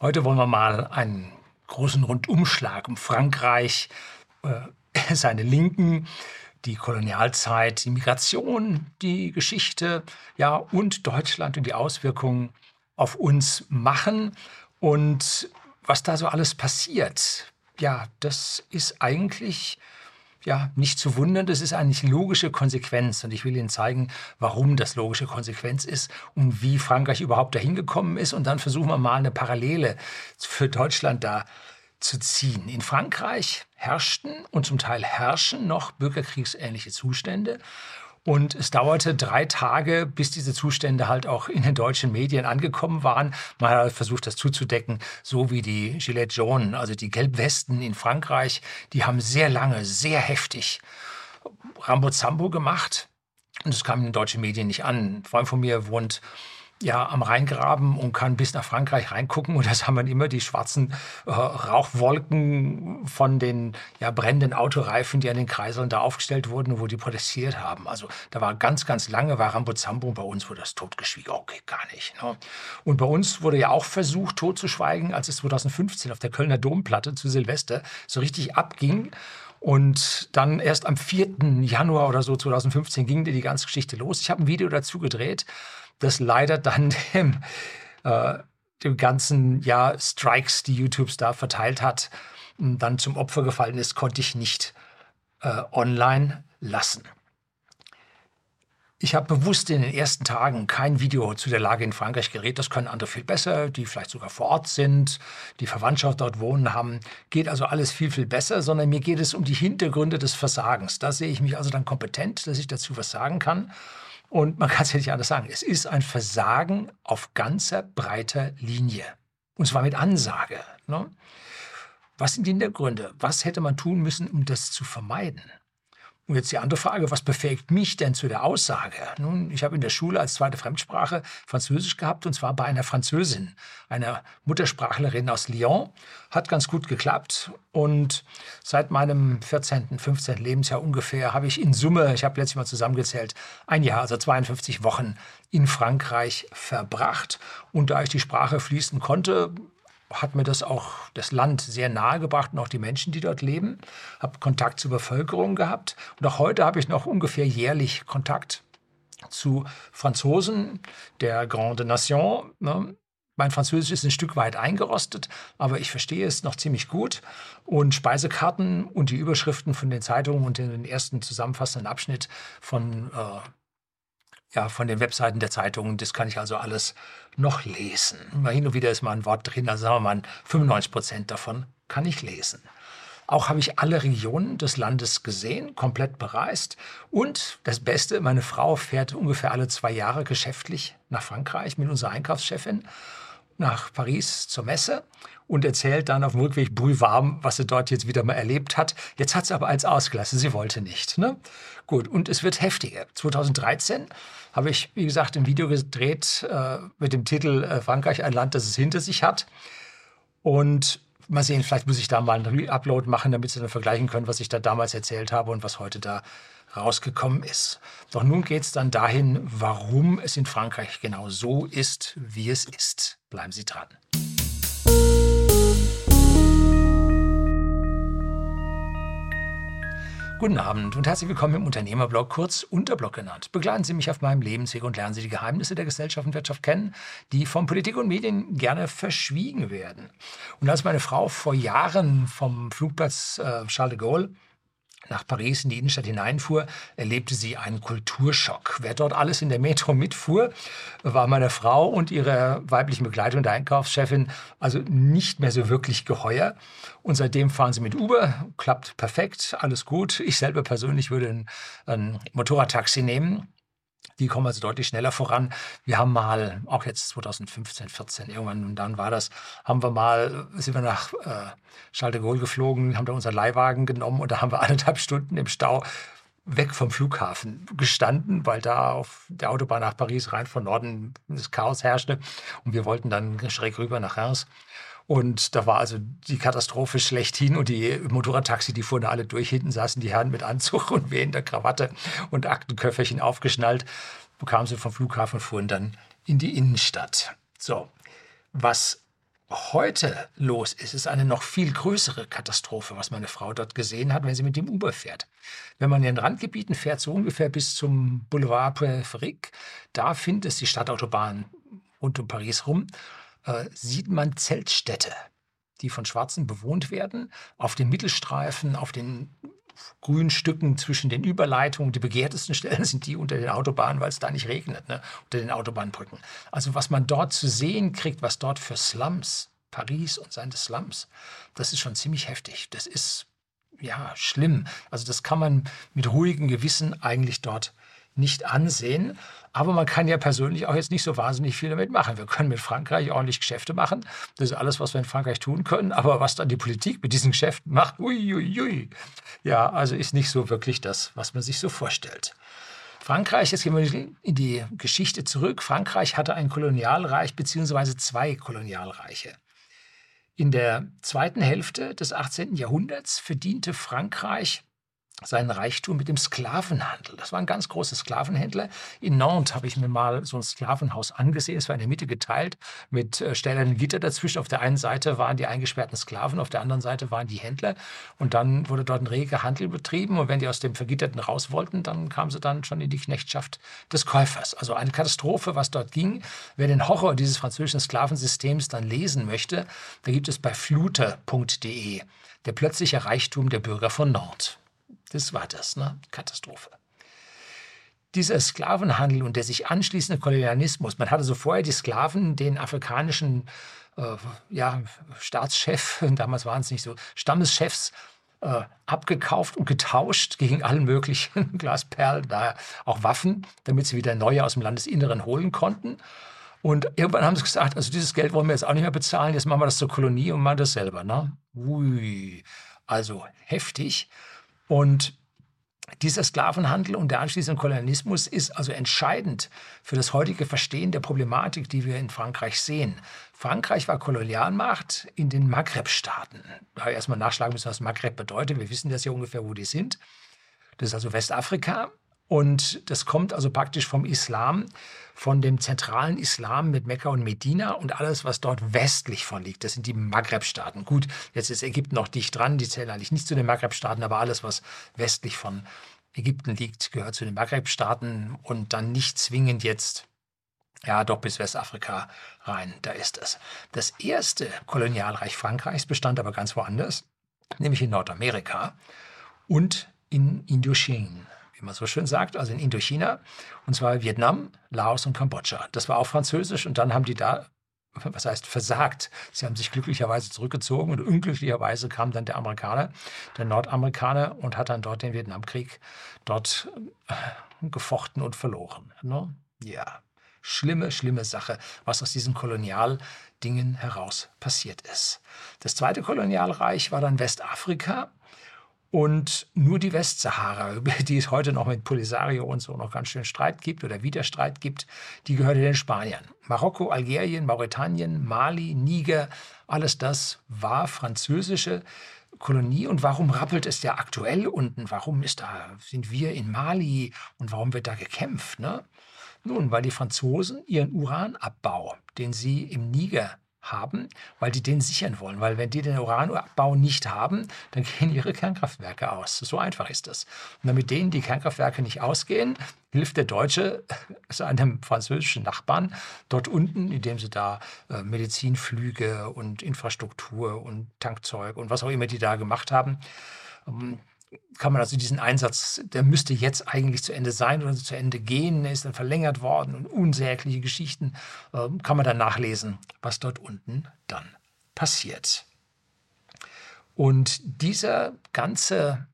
Heute wollen wir mal einen großen Rundumschlag um Frankreich, äh, seine Linken, die Kolonialzeit, die Migration, die Geschichte, ja, und Deutschland und die Auswirkungen auf uns machen. Und was da so alles passiert, ja, das ist eigentlich ja, nicht zu wundern, das ist eigentlich logische Konsequenz. Und ich will Ihnen zeigen, warum das logische Konsequenz ist und wie Frankreich überhaupt dahin gekommen ist. Und dann versuchen wir mal eine Parallele für Deutschland da zu ziehen. In Frankreich herrschten und zum Teil herrschen noch bürgerkriegsähnliche Zustände. Und es dauerte drei Tage, bis diese Zustände halt auch in den deutschen Medien angekommen waren. Man hat versucht, das zuzudecken, so wie die Gilets jaunes, also die Gelbwesten in Frankreich. Die haben sehr lange, sehr heftig Rambo-Zambo gemacht. Und das kam in den deutschen Medien nicht an. Ein Freund von mir wohnt ja, am Rheingraben und kann bis nach Frankreich reingucken. Und das haben dann immer die schwarzen äh, Rauchwolken von den ja, brennenden Autoreifen, die an den Kreiseln da aufgestellt wurden, wo die protestiert haben. Also da war ganz, ganz lange war Rambozambo und bei uns wurde das totgeschwiegen. Okay, gar nicht. Ne? Und bei uns wurde ja auch versucht, totzuschweigen, als es 2015 auf der Kölner Domplatte zu Silvester so richtig abging. Und dann erst am 4. Januar oder so 2015 ging die ganze Geschichte los. Ich habe ein Video dazu gedreht das leider dann dem, äh, dem ganzen ja, Strikes, die YouTube da verteilt hat, dann zum Opfer gefallen ist, konnte ich nicht äh, online lassen. Ich habe bewusst in den ersten Tagen kein Video zu der Lage in Frankreich geredet. Das können andere viel besser, die vielleicht sogar vor Ort sind, die Verwandtschaft dort wohnen haben. Geht also alles viel, viel besser, sondern mir geht es um die Hintergründe des Versagens. Da sehe ich mich also dann kompetent, dass ich dazu was sagen kann. Und man kann es ja nicht anders sagen. Es ist ein Versagen auf ganzer breiter Linie. Und zwar mit Ansage. Ne? Was sind die Hintergründe? Was hätte man tun müssen, um das zu vermeiden? Und jetzt die andere Frage, was befähigt mich denn zu der Aussage? Nun, ich habe in der Schule als zweite Fremdsprache Französisch gehabt und zwar bei einer Französin, einer Muttersprachlerin aus Lyon. Hat ganz gut geklappt und seit meinem 14., 15. Lebensjahr ungefähr habe ich in Summe, ich habe letztes Mal zusammengezählt, ein Jahr, also 52 Wochen in Frankreich verbracht. Und da ich die Sprache fließen konnte, hat mir das auch das Land sehr nahe gebracht und auch die Menschen, die dort leben. Habe Kontakt zur Bevölkerung gehabt und auch heute habe ich noch ungefähr jährlich Kontakt zu Franzosen der Grande Nation. Ne? Mein Französisch ist ein Stück weit eingerostet, aber ich verstehe es noch ziemlich gut. Und Speisekarten und die Überschriften von den Zeitungen und den ersten zusammenfassenden Abschnitt von äh, ja, von den Webseiten der Zeitungen. Das kann ich also alles noch lesen. Mal hin und wieder ist mal ein Wort drin, also sagen wir mal 95 Prozent davon kann ich lesen. Auch habe ich alle Regionen des Landes gesehen, komplett bereist. Und das Beste, meine Frau fährt ungefähr alle zwei Jahre geschäftlich nach Frankreich mit unserer Einkaufschefin nach Paris zur Messe und erzählt dann auf dem Rückweg brühwarm, was sie dort jetzt wieder mal erlebt hat. Jetzt hat sie aber eins ausgelassen, sie wollte nicht. Ne? Gut, und es wird heftiger. 2013 habe ich, wie gesagt, ein Video gedreht äh, mit dem Titel äh, Frankreich, ein Land, das es hinter sich hat. Und mal sehen, vielleicht muss ich da mal einen Upload machen, damit Sie dann vergleichen können, was ich da damals erzählt habe und was heute da rausgekommen ist. Doch nun geht es dann dahin, warum es in Frankreich genau so ist, wie es ist. Bleiben Sie dran. Guten Abend und herzlich willkommen im Unternehmerblog, kurz Unterblog genannt. Begleiten Sie mich auf meinem Lebensweg und lernen Sie die Geheimnisse der Gesellschaft und Wirtschaft kennen, die von Politik und Medien gerne verschwiegen werden. Und als meine Frau vor Jahren vom Flugplatz äh, Charles de Gaulle nach Paris in die Innenstadt hineinfuhr, erlebte sie einen Kulturschock. Wer dort alles in der Metro mitfuhr, war meine Frau und ihre weiblichen Begleitung, der Einkaufschefin, also nicht mehr so wirklich geheuer. Und seitdem fahren sie mit Uber, klappt perfekt, alles gut. Ich selber persönlich würde ein, ein Motorradtaxi nehmen. Die kommen also deutlich schneller voran. Wir haben mal, auch jetzt 2015, 14, irgendwann und dann war das, haben wir mal, sind wir nach äh, Charles geflogen, haben da unseren Leihwagen genommen und da haben wir anderthalb Stunden im Stau weg vom Flughafen gestanden, weil da auf der Autobahn nach Paris rein von Norden das Chaos herrschte. Und wir wollten dann schräg rüber nach Reims. Und da war also die Katastrophe schlechthin und die Motorradtaxi, die fuhren alle durch. Hinten saßen die Herren mit Anzug und wir in der Krawatte und Aktenköfferchen aufgeschnallt. Bekamen sie vom Flughafen und fuhren dann in die Innenstadt. So, was heute los ist, ist eine noch viel größere Katastrophe, was meine Frau dort gesehen hat, wenn sie mit dem Uber fährt. Wenn man in den Randgebieten fährt, so ungefähr bis zum Boulevard Périphérique, da findet es die Stadtautobahn rund um Paris rum, äh, sieht man Zeltstädte, die von Schwarzen bewohnt werden, auf den Mittelstreifen, auf den grünen Stücken zwischen den Überleitungen. Die begehrtesten Stellen sind die unter den Autobahnen, weil es da nicht regnet, ne? unter den Autobahnbrücken. Also was man dort zu sehen kriegt, was dort für Slums, Paris und seine Slums, das ist schon ziemlich heftig. Das ist ja schlimm. Also das kann man mit ruhigem Gewissen eigentlich dort nicht ansehen. Aber man kann ja persönlich auch jetzt nicht so wahnsinnig viel damit machen. Wir können mit Frankreich ordentlich Geschäfte machen. Das ist alles, was wir in Frankreich tun können. Aber was dann die Politik mit diesen Geschäften macht, uiuiui. Ui, ui. Ja, also ist nicht so wirklich das, was man sich so vorstellt. Frankreich, jetzt gehen wir in die Geschichte zurück. Frankreich hatte ein Kolonialreich beziehungsweise zwei Kolonialreiche. In der zweiten Hälfte des 18. Jahrhunderts verdiente Frankreich seinen Reichtum mit dem Sklavenhandel. Das waren ganz große Sklavenhändler. In Nantes habe ich mir mal so ein Sklavenhaus angesehen. Es war in der Mitte geteilt mit äh, stählernen Gitter dazwischen. Auf der einen Seite waren die eingesperrten Sklaven, auf der anderen Seite waren die Händler. Und dann wurde dort ein reger Handel betrieben. Und wenn die aus dem Vergitterten raus wollten, dann kamen sie dann schon in die Knechtschaft des Käufers. Also eine Katastrophe, was dort ging. Wer den Horror dieses französischen Sklavensystems dann lesen möchte, da gibt es bei fluter.de der plötzliche Reichtum der Bürger von Nantes. Das war das, ne? Katastrophe. Dieser Sklavenhandel und der sich anschließende Kolonialismus, man hatte so vorher die Sklaven den afrikanischen äh, ja, Staatschef, damals waren es nicht so, Stammeschefs äh, abgekauft und getauscht gegen allen möglichen Glasperlen, daher auch Waffen, damit sie wieder neue aus dem Landesinneren holen konnten. Und irgendwann haben sie gesagt, also dieses Geld wollen wir jetzt auch nicht mehr bezahlen, jetzt machen wir das zur Kolonie und machen das selber. Ne? Ui, also heftig. Und dieser Sklavenhandel und der anschließende Kolonialismus ist also entscheidend für das heutige Verstehen der Problematik, die wir in Frankreich sehen. Frankreich war Kolonialmacht in den Maghreb-Staaten. Da erstmal nachschlagen müssen, was Maghreb bedeutet. Wir wissen das ja ungefähr, wo die sind. Das ist also Westafrika. Und das kommt also praktisch vom Islam, von dem zentralen Islam mit Mekka und Medina und alles, was dort westlich von liegt. Das sind die Maghreb-Staaten. Gut, jetzt ist Ägypten noch dicht dran, die zählen eigentlich nicht zu den Maghreb-Staaten, aber alles, was westlich von Ägypten liegt, gehört zu den Maghreb-Staaten und dann nicht zwingend jetzt ja, doch bis Westafrika rein, da ist es. Das erste Kolonialreich Frankreichs bestand aber ganz woanders, nämlich in Nordamerika und in Indochina wie man so schön sagt, also in Indochina, und zwar Vietnam, Laos und Kambodscha. Das war auch französisch und dann haben die da, was heißt versagt. Sie haben sich glücklicherweise zurückgezogen und unglücklicherweise kam dann der Amerikaner, der Nordamerikaner und hat dann dort den Vietnamkrieg dort äh, gefochten und verloren. Ne? Ja, schlimme, schlimme Sache, was aus diesen Kolonialdingen heraus passiert ist. Das zweite Kolonialreich war dann Westafrika und nur die Westsahara, die es heute noch mit Polisario und so noch ganz schön Streit gibt oder Widerstreit gibt, die gehörte den Spaniern. Marokko, Algerien, Mauretanien, Mali, Niger, alles das war französische Kolonie. Und warum rappelt es ja aktuell unten? Warum ist da, sind wir in Mali und warum wird da gekämpft? Ne? Nun, weil die Franzosen ihren Uranabbau, den sie im Niger haben, weil die den sichern wollen. Weil wenn die den Uranabbau nicht haben, dann gehen ihre Kernkraftwerke aus. So einfach ist das. Und damit denen die Kernkraftwerke nicht ausgehen, hilft der Deutsche seinem französischen Nachbarn dort unten, indem sie da äh, Medizinflüge und Infrastruktur und Tankzeug und was auch immer die da gemacht haben, ähm, kann man also diesen Einsatz, der müsste jetzt eigentlich zu Ende sein oder zu Ende gehen, er ist dann verlängert worden und unsägliche Geschichten, äh, kann man dann nachlesen, was dort unten dann passiert. Und dieser ganze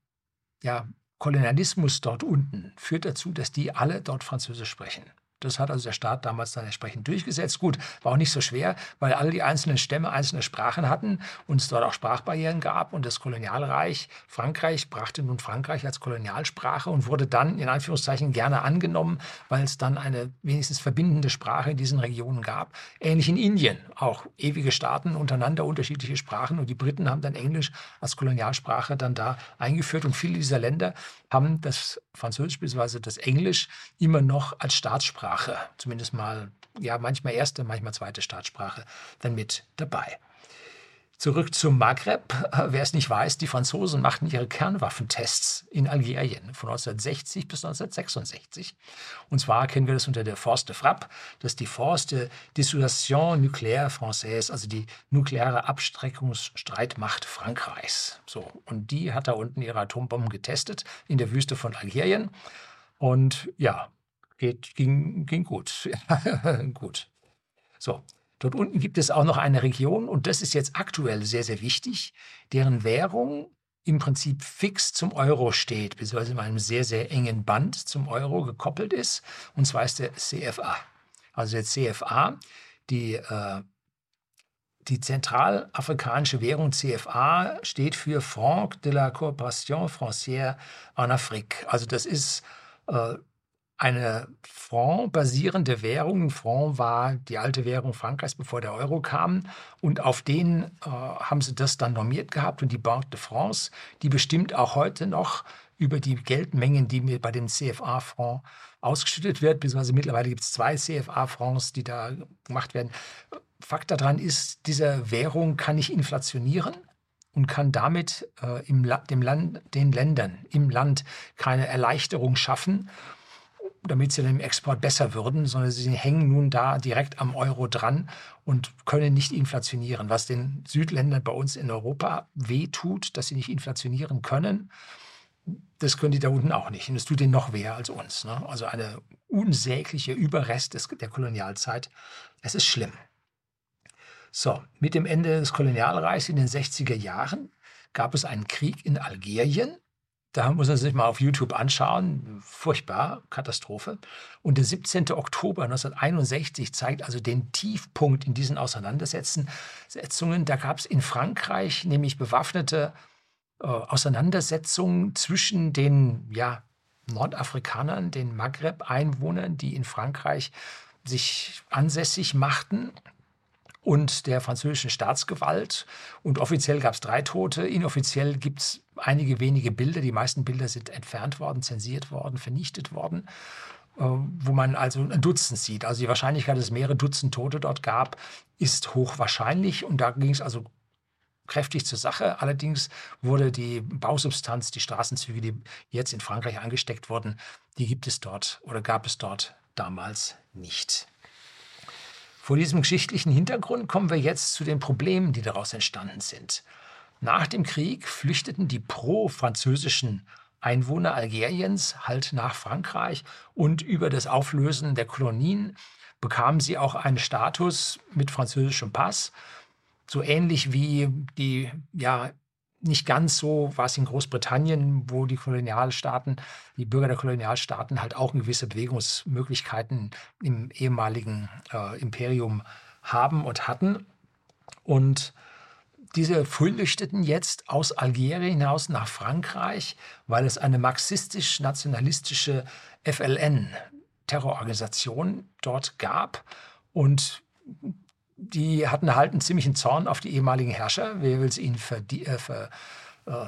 ja, Kolonialismus dort unten führt dazu, dass die alle dort Französisch sprechen. Das hat also der Staat damals dann entsprechend durchgesetzt. Gut, war auch nicht so schwer, weil alle die einzelnen Stämme einzelne Sprachen hatten und es dort auch Sprachbarrieren gab. Und das Kolonialreich Frankreich brachte nun Frankreich als Kolonialsprache und wurde dann in Anführungszeichen gerne angenommen, weil es dann eine wenigstens verbindende Sprache in diesen Regionen gab. Ähnlich in Indien, auch ewige Staaten untereinander unterschiedliche Sprachen. Und die Briten haben dann Englisch als Kolonialsprache dann da eingeführt. Und viele dieser Länder haben das Französisch bzw. das Englisch immer noch als Staatssprache Staatsprache, zumindest mal, ja, manchmal erste, manchmal zweite Staatsprache, dann mit dabei. Zurück zum Maghreb. Wer es nicht weiß, die Franzosen machten ihre Kernwaffentests in Algerien von 1960 bis 1966. Und zwar kennen wir das unter der Force de Frappe. Das ist die Force de Dissuasion Nucléaire Française, also die nukleare Abstreckungsstreitmacht Frankreichs. So, und die hat da unten ihre Atombomben getestet in der Wüste von Algerien. Und ja, geht, ging, ging gut. gut. So, Dort unten gibt es auch noch eine Region, und das ist jetzt aktuell sehr, sehr wichtig, deren Währung im Prinzip fix zum Euro steht, beziehungsweise in einem sehr, sehr engen Band zum Euro gekoppelt ist, und zwar ist der CFA. Also der CFA, die, äh, die zentralafrikanische Währung CFA steht für Franc de la Coopération Française en Afrique. Also das ist äh, eine Franc-basierende Währung. Franc war die alte Währung Frankreichs, bevor der Euro kam. Und auf den äh, haben sie das dann normiert gehabt. Und die Banque de France, die bestimmt auch heute noch über die Geldmengen, die mir bei dem CFA-Franc ausgeschüttet wird, beziehungsweise mittlerweile gibt es zwei CFA-Francs, die da gemacht werden. Fakt daran ist, diese Währung kann nicht inflationieren und kann damit äh, im, dem Land, den Ländern im Land keine Erleichterung schaffen damit sie dann im Export besser würden, sondern sie hängen nun da direkt am Euro dran und können nicht inflationieren, was den Südländern bei uns in Europa wehtut, dass sie nicht inflationieren können. Das können die da unten auch nicht. Und es tut ihnen noch weh als uns. Ne? Also eine unsägliche Überrest des, der Kolonialzeit. Es ist schlimm. So, mit dem Ende des Kolonialreichs in den 60er Jahren gab es einen Krieg in Algerien da muss man sich mal auf YouTube anschauen. Furchtbar, Katastrophe. Und der 17. Oktober 1961 zeigt also den Tiefpunkt in diesen Auseinandersetzungen. Da gab es in Frankreich nämlich bewaffnete äh, Auseinandersetzungen zwischen den ja, Nordafrikanern, den Maghreb-Einwohnern, die in Frankreich sich ansässig machten und der französischen Staatsgewalt. Und offiziell gab es drei Tote, inoffiziell gibt es einige wenige Bilder. Die meisten Bilder sind entfernt worden, zensiert worden, vernichtet worden, äh, wo man also ein Dutzend sieht. Also die Wahrscheinlichkeit, dass es mehrere Dutzend Tote dort gab, ist hochwahrscheinlich. Und da ging es also kräftig zur Sache. Allerdings wurde die Bausubstanz, die Straßenzüge, die jetzt in Frankreich angesteckt wurden, die gibt es dort oder gab es dort damals nicht. Vor diesem geschichtlichen Hintergrund kommen wir jetzt zu den Problemen, die daraus entstanden sind. Nach dem Krieg flüchteten die pro-französischen Einwohner Algeriens halt nach Frankreich und über das Auflösen der Kolonien bekamen sie auch einen Status mit französischem Pass, so ähnlich wie die ja nicht ganz so war es in Großbritannien, wo die Kolonialstaaten, die Bürger der Kolonialstaaten halt auch gewisse Bewegungsmöglichkeiten im ehemaligen äh, Imperium haben und hatten. Und diese flüchteten jetzt aus Algerien hinaus nach Frankreich, weil es eine marxistisch-nationalistische FLN-Terrororganisation dort gab. Und die hatten halt einen ziemlichen Zorn auf die ehemaligen Herrscher. Wer will es ihnen äh, ver, äh,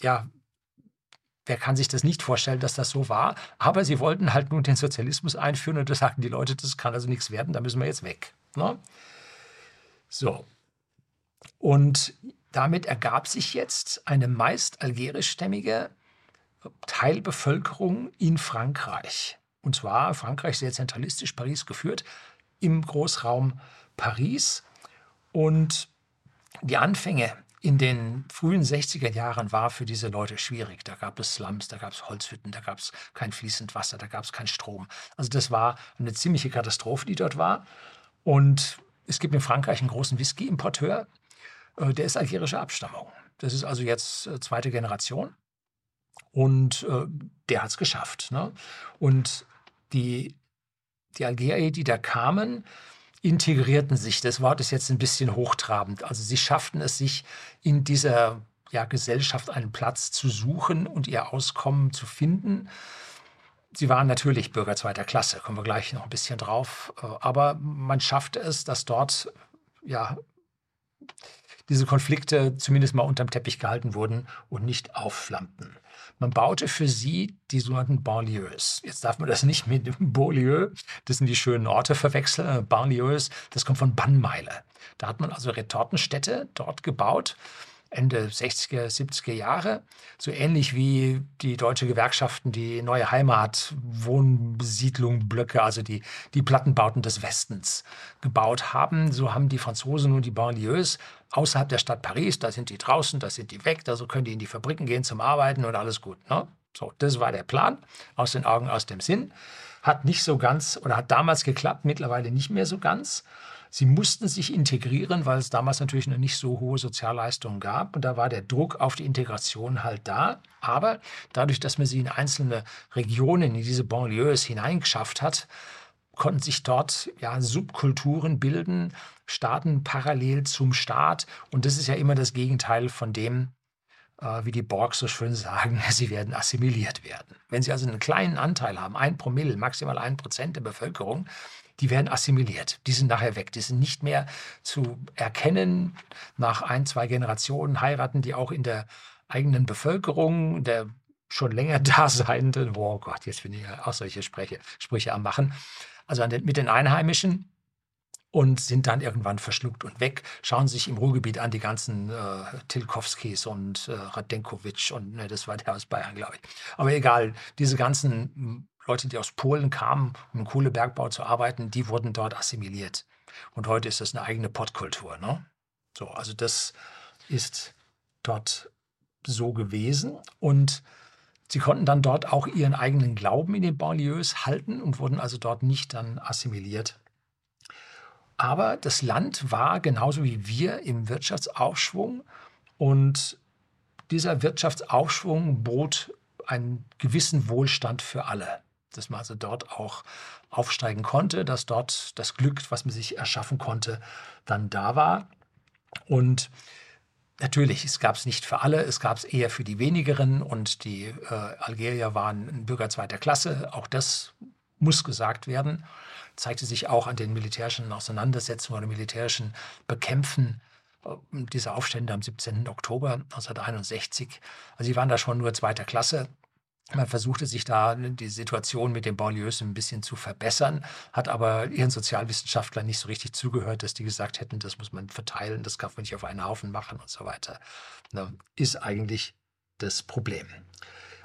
ja, wer kann sich das nicht vorstellen, dass das so war? Aber sie wollten halt nun den Sozialismus einführen und da sagten die Leute, das kann also nichts werden, da müssen wir jetzt weg. Ne? So, und damit ergab sich jetzt eine meist algerischstämmige Teilbevölkerung in Frankreich. Und zwar Frankreich sehr zentralistisch, Paris geführt, im Großraum Paris. Und die Anfänge in den frühen 60er Jahren war für diese Leute schwierig. Da gab es Slums, da gab es Holzhütten, da gab es kein fließend Wasser, da gab es keinen Strom. Also das war eine ziemliche Katastrophe, die dort war. Und es gibt in Frankreich einen großen Whisky-Importeur, äh, der ist algerischer Abstammung. Das ist also jetzt äh, zweite Generation. Und äh, der hat es geschafft. Ne? Und die, die Algerier, die da kamen, integrierten sich. Das Wort ist jetzt ein bisschen hochtrabend. Also sie schafften es, sich in dieser ja, Gesellschaft einen Platz zu suchen und ihr Auskommen zu finden. Sie waren natürlich Bürger zweiter Klasse, kommen wir gleich noch ein bisschen drauf. Aber man schaffte es, dass dort ja, diese Konflikte zumindest mal unterm Teppich gehalten wurden und nicht aufflammten. Man baute für sie die sogenannten Banlieues. Jetzt darf man das nicht mit Beaulieu, das sind die schönen Orte, verwechseln. Banlieues, das kommt von Bannmeile. Da hat man also Retortenstädte dort gebaut Ende 60er, 70er Jahre. So ähnlich wie die deutsche Gewerkschaften die neue Heimat, Wohnbesiedlung, Blöcke, also die, die Plattenbauten des Westens gebaut haben. So haben die Franzosen nun die Banlieues außerhalb der Stadt Paris, da sind die draußen, da sind die weg, da so können die in die Fabriken gehen zum Arbeiten und alles gut. Ne? So, das war der Plan, aus den Augen, aus dem Sinn. Hat nicht so ganz oder hat damals geklappt, mittlerweile nicht mehr so ganz. Sie mussten sich integrieren, weil es damals natürlich noch nicht so hohe Sozialleistungen gab. Und da war der Druck auf die Integration halt da. Aber dadurch, dass man sie in einzelne Regionen, in diese Banlieues hineingeschafft hat, konnten sich dort ja, Subkulturen bilden, Staaten parallel zum Staat. Und das ist ja immer das Gegenteil von dem, äh, wie die Borg so schön sagen, sie werden assimiliert werden. Wenn sie also einen kleinen Anteil haben, ein Promille, maximal ein Prozent der Bevölkerung, die werden assimiliert. Die sind nachher weg. Die sind nicht mehr zu erkennen. Nach ein, zwei Generationen heiraten die auch in der eigenen Bevölkerung, der schon länger Daseinenden. Oh Gott, jetzt bin ich ja auch solche Sprüche, Sprüche am Machen. Also den, mit den Einheimischen und sind dann irgendwann verschluckt und weg. Schauen sich im Ruhrgebiet an die ganzen äh, Tilkowskis und äh, Radenkovic und ne, das war der aus Bayern, glaube ich. Aber egal, diese ganzen Leute, die aus Polen kamen, um im Kohlebergbau zu arbeiten, die wurden dort assimiliert. Und heute ist das eine eigene Pottkultur. Ne? So, also das ist dort so gewesen. Und sie konnten dann dort auch ihren eigenen Glauben in den Banlieues halten und wurden also dort nicht dann assimiliert. Aber das Land war genauso wie wir im Wirtschaftsaufschwung und dieser Wirtschaftsaufschwung bot einen gewissen Wohlstand für alle dass man also dort auch aufsteigen konnte, dass dort das Glück, was man sich erschaffen konnte, dann da war. Und Natürlich, es gab es nicht für alle, es gab es eher für die wenigeren und die äh, Algerier waren Bürger zweiter Klasse. Auch das muss gesagt werden. Zeigte sich auch an den militärischen Auseinandersetzungen oder militärischen Bekämpfen äh, dieser Aufstände am 17. Oktober 1961. Also sie waren da schon nur zweiter Klasse. Man versuchte sich da die Situation mit den Banlieues ein bisschen zu verbessern, hat aber ihren Sozialwissenschaftlern nicht so richtig zugehört, dass die gesagt hätten, das muss man verteilen, das kann man nicht auf einen Haufen machen und so weiter. Na, ist eigentlich das Problem.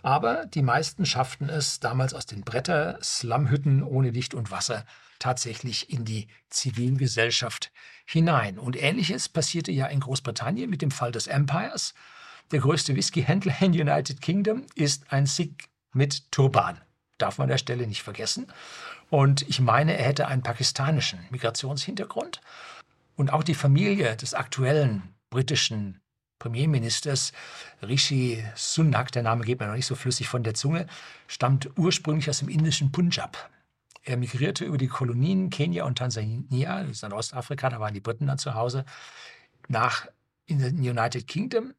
Aber die meisten schafften es damals aus den Bretter, Slumhütten ohne Licht und Wasser tatsächlich in die Zivilgesellschaft hinein. Und ähnliches passierte ja in Großbritannien mit dem Fall des Empires. Der größte Whiskyhändler in United Kingdom ist ein Sikh mit Turban. Darf man an der Stelle nicht vergessen. Und ich meine, er hätte einen pakistanischen Migrationshintergrund. Und auch die Familie des aktuellen britischen Premierministers Rishi Sunak, der Name geht mir noch nicht so flüssig von der Zunge, stammt ursprünglich aus dem indischen Punjab. Er migrierte über die Kolonien Kenia und Tansania, das ist in Ostafrika, da waren die Briten dann zu Hause, nach in United Kingdom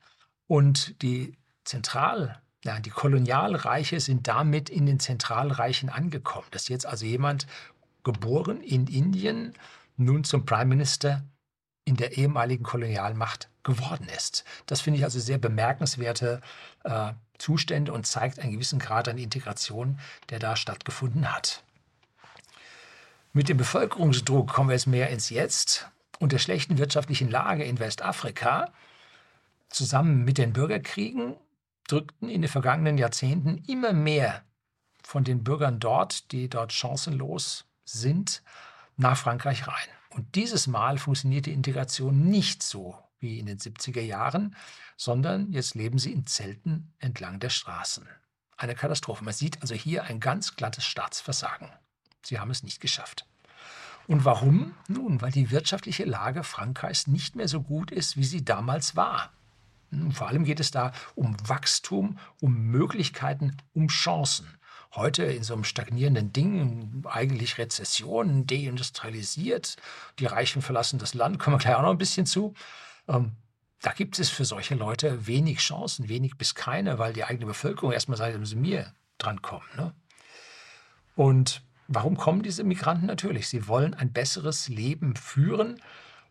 und die Zentral, ja, die Kolonialreiche sind damit in den Zentralreichen angekommen. Dass jetzt also jemand geboren in Indien nun zum Prime Minister in der ehemaligen Kolonialmacht geworden ist. Das finde ich also sehr bemerkenswerte äh, Zustände und zeigt einen gewissen Grad an Integration, der da stattgefunden hat. Mit dem Bevölkerungsdruck kommen wir jetzt mehr ins Jetzt und der schlechten wirtschaftlichen Lage in Westafrika zusammen mit den Bürgerkriegen drückten in den vergangenen Jahrzehnten immer mehr von den Bürgern dort, die dort chancenlos sind, nach Frankreich rein. Und dieses Mal funktioniert die Integration nicht so wie in den 70er Jahren, sondern jetzt leben sie in Zelten entlang der Straßen. Eine Katastrophe. Man sieht also hier ein ganz glattes Staatsversagen. Sie haben es nicht geschafft. Und warum? Nun, weil die wirtschaftliche Lage Frankreichs nicht mehr so gut ist, wie sie damals war. Vor allem geht es da um Wachstum, um Möglichkeiten, um Chancen. Heute in so einem stagnierenden Ding, eigentlich Rezession, deindustrialisiert, die Reichen verlassen das Land, kommen wir gleich auch noch ein bisschen zu. Ähm, da gibt es für solche Leute wenig Chancen, wenig bis keine, weil die eigene Bevölkerung erstmal sagt, müssen mir drankommen. Ne? Und warum kommen diese Migranten natürlich? Sie wollen ein besseres Leben führen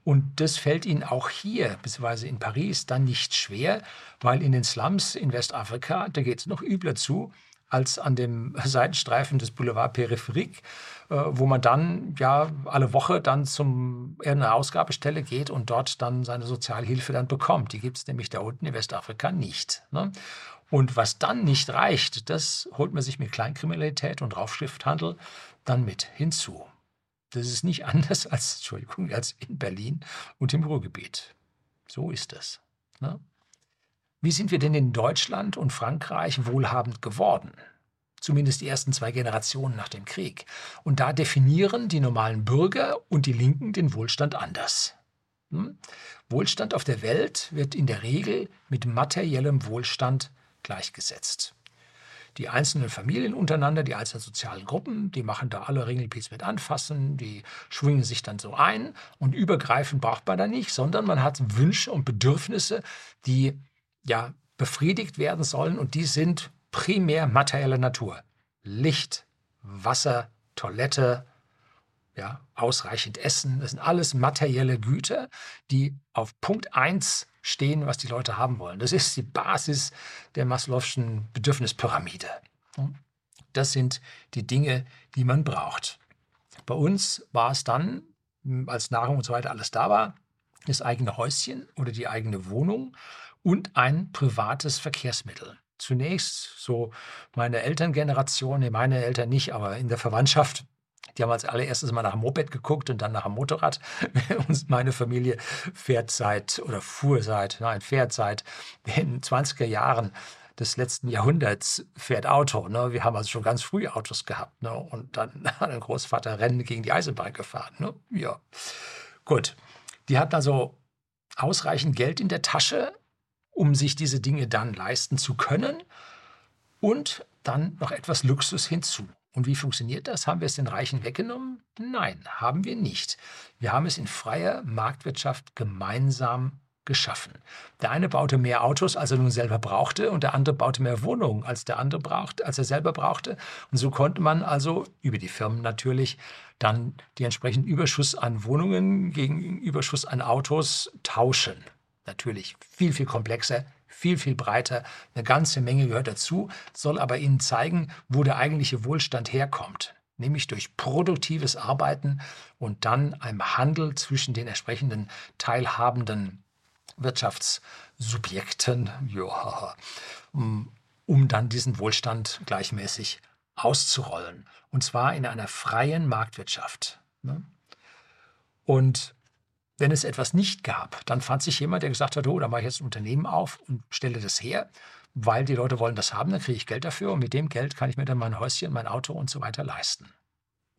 Und das fällt ihnen auch hier, beziehungsweise in Paris, dann nicht schwer, weil in den Slums in Westafrika, da geht es noch übler zu als an dem Seitenstreifen des Boulevard Périphérique, äh, wo man dann ja alle Woche dann zum irgendeiner Ausgabestelle geht und dort dann seine Sozialhilfe dann bekommt. Die gibt es nämlich da unten in Westafrika nicht. Ne? Und was dann nicht reicht, das holt man sich mit Kleinkriminalität und Raufschrifthandel dann mit hinzu. Das ist nicht anders als, Entschuldigung, als in Berlin und im Ruhrgebiet. So ist es. Ne? Wie sind wir denn in Deutschland und Frankreich wohlhabend geworden? Zumindest die ersten zwei Generationen nach dem Krieg. Und da definieren die normalen Bürger und die Linken den Wohlstand anders. Hm? Wohlstand auf der Welt wird in der Regel mit materiellem Wohlstand gleichgesetzt. Die einzelnen Familien untereinander, die einzelnen sozialen Gruppen, die machen da alle Ringelpiez mit anfassen, die schwingen sich dann so ein und übergreifend braucht man da nicht, sondern man hat Wünsche und Bedürfnisse, die ja befriedigt werden sollen und die sind primär materieller Natur. Licht, Wasser, Toilette, ja, ausreichend Essen, das sind alles materielle Güter, die auf Punkt 1 stehen, was die Leute haben wollen. Das ist die Basis der Maslow'schen Bedürfnispyramide. Das sind die Dinge, die man braucht. Bei uns war es dann, als Nahrung und so weiter alles da war, das eigene Häuschen oder die eigene Wohnung und ein privates Verkehrsmittel. Zunächst so meine Elterngeneration, nee, meine Eltern nicht, aber in der Verwandtschaft die haben als allererstes mal nach dem Moped geguckt und dann nach dem Motorrad. Und meine Familie fährt seit oder fuhr seit, nein, fährt seit den 20er Jahren des letzten Jahrhunderts fährt Auto. Ne? Wir haben also schon ganz früh Autos gehabt. Ne? Und dann hat ein Großvater Rennen gegen die Eisenbahn gefahren. Ne? Ja, gut. Die hatten also ausreichend Geld in der Tasche, um sich diese Dinge dann leisten zu können. Und dann noch etwas Luxus hinzu. Und wie funktioniert das? Haben wir es den Reichen weggenommen? Nein, haben wir nicht. Wir haben es in freier Marktwirtschaft gemeinsam geschaffen. Der eine baute mehr Autos, als er nun selber brauchte, und der andere baute mehr Wohnungen, als der andere brauchte, als er selber brauchte. Und so konnte man also über die Firmen natürlich dann die entsprechenden Überschuss an Wohnungen gegen Überschuss an Autos tauschen. Natürlich viel, viel komplexer, viel, viel breiter. Eine ganze Menge gehört dazu, soll aber Ihnen zeigen, wo der eigentliche Wohlstand herkommt. Nämlich durch produktives Arbeiten und dann einem Handel zwischen den entsprechenden teilhabenden Wirtschaftssubjekten, ja, um, dann diesen Wohlstand gleichmäßig auszurollen. Und zwar in einer freien Marktwirtschaft. Ne? Und wenn es etwas nicht gab, dann fand sich jemand, der gesagt hat, oh, da mache ich jetzt ein Unternehmen auf und stelle das her, weil die Leute wollen das haben, dann kriege ich Geld dafür und mit dem Geld kann ich mir dann mein Häuschen, mein Auto und so weiter leisten.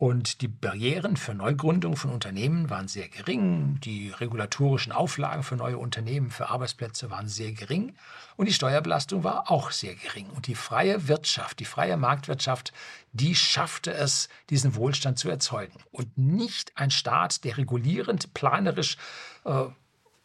Und die Barrieren für Neugründung von Unternehmen waren sehr gering. Die regulatorischen Auflagen für neue Unternehmen, für Arbeitsplätze waren sehr gering. Und die Steuerbelastung war auch sehr gering. Und die freie Wirtschaft, die freie Marktwirtschaft, die schaffte es, diesen Wohlstand zu erzeugen. Und nicht ein Staat, der regulierend, planerisch, äh,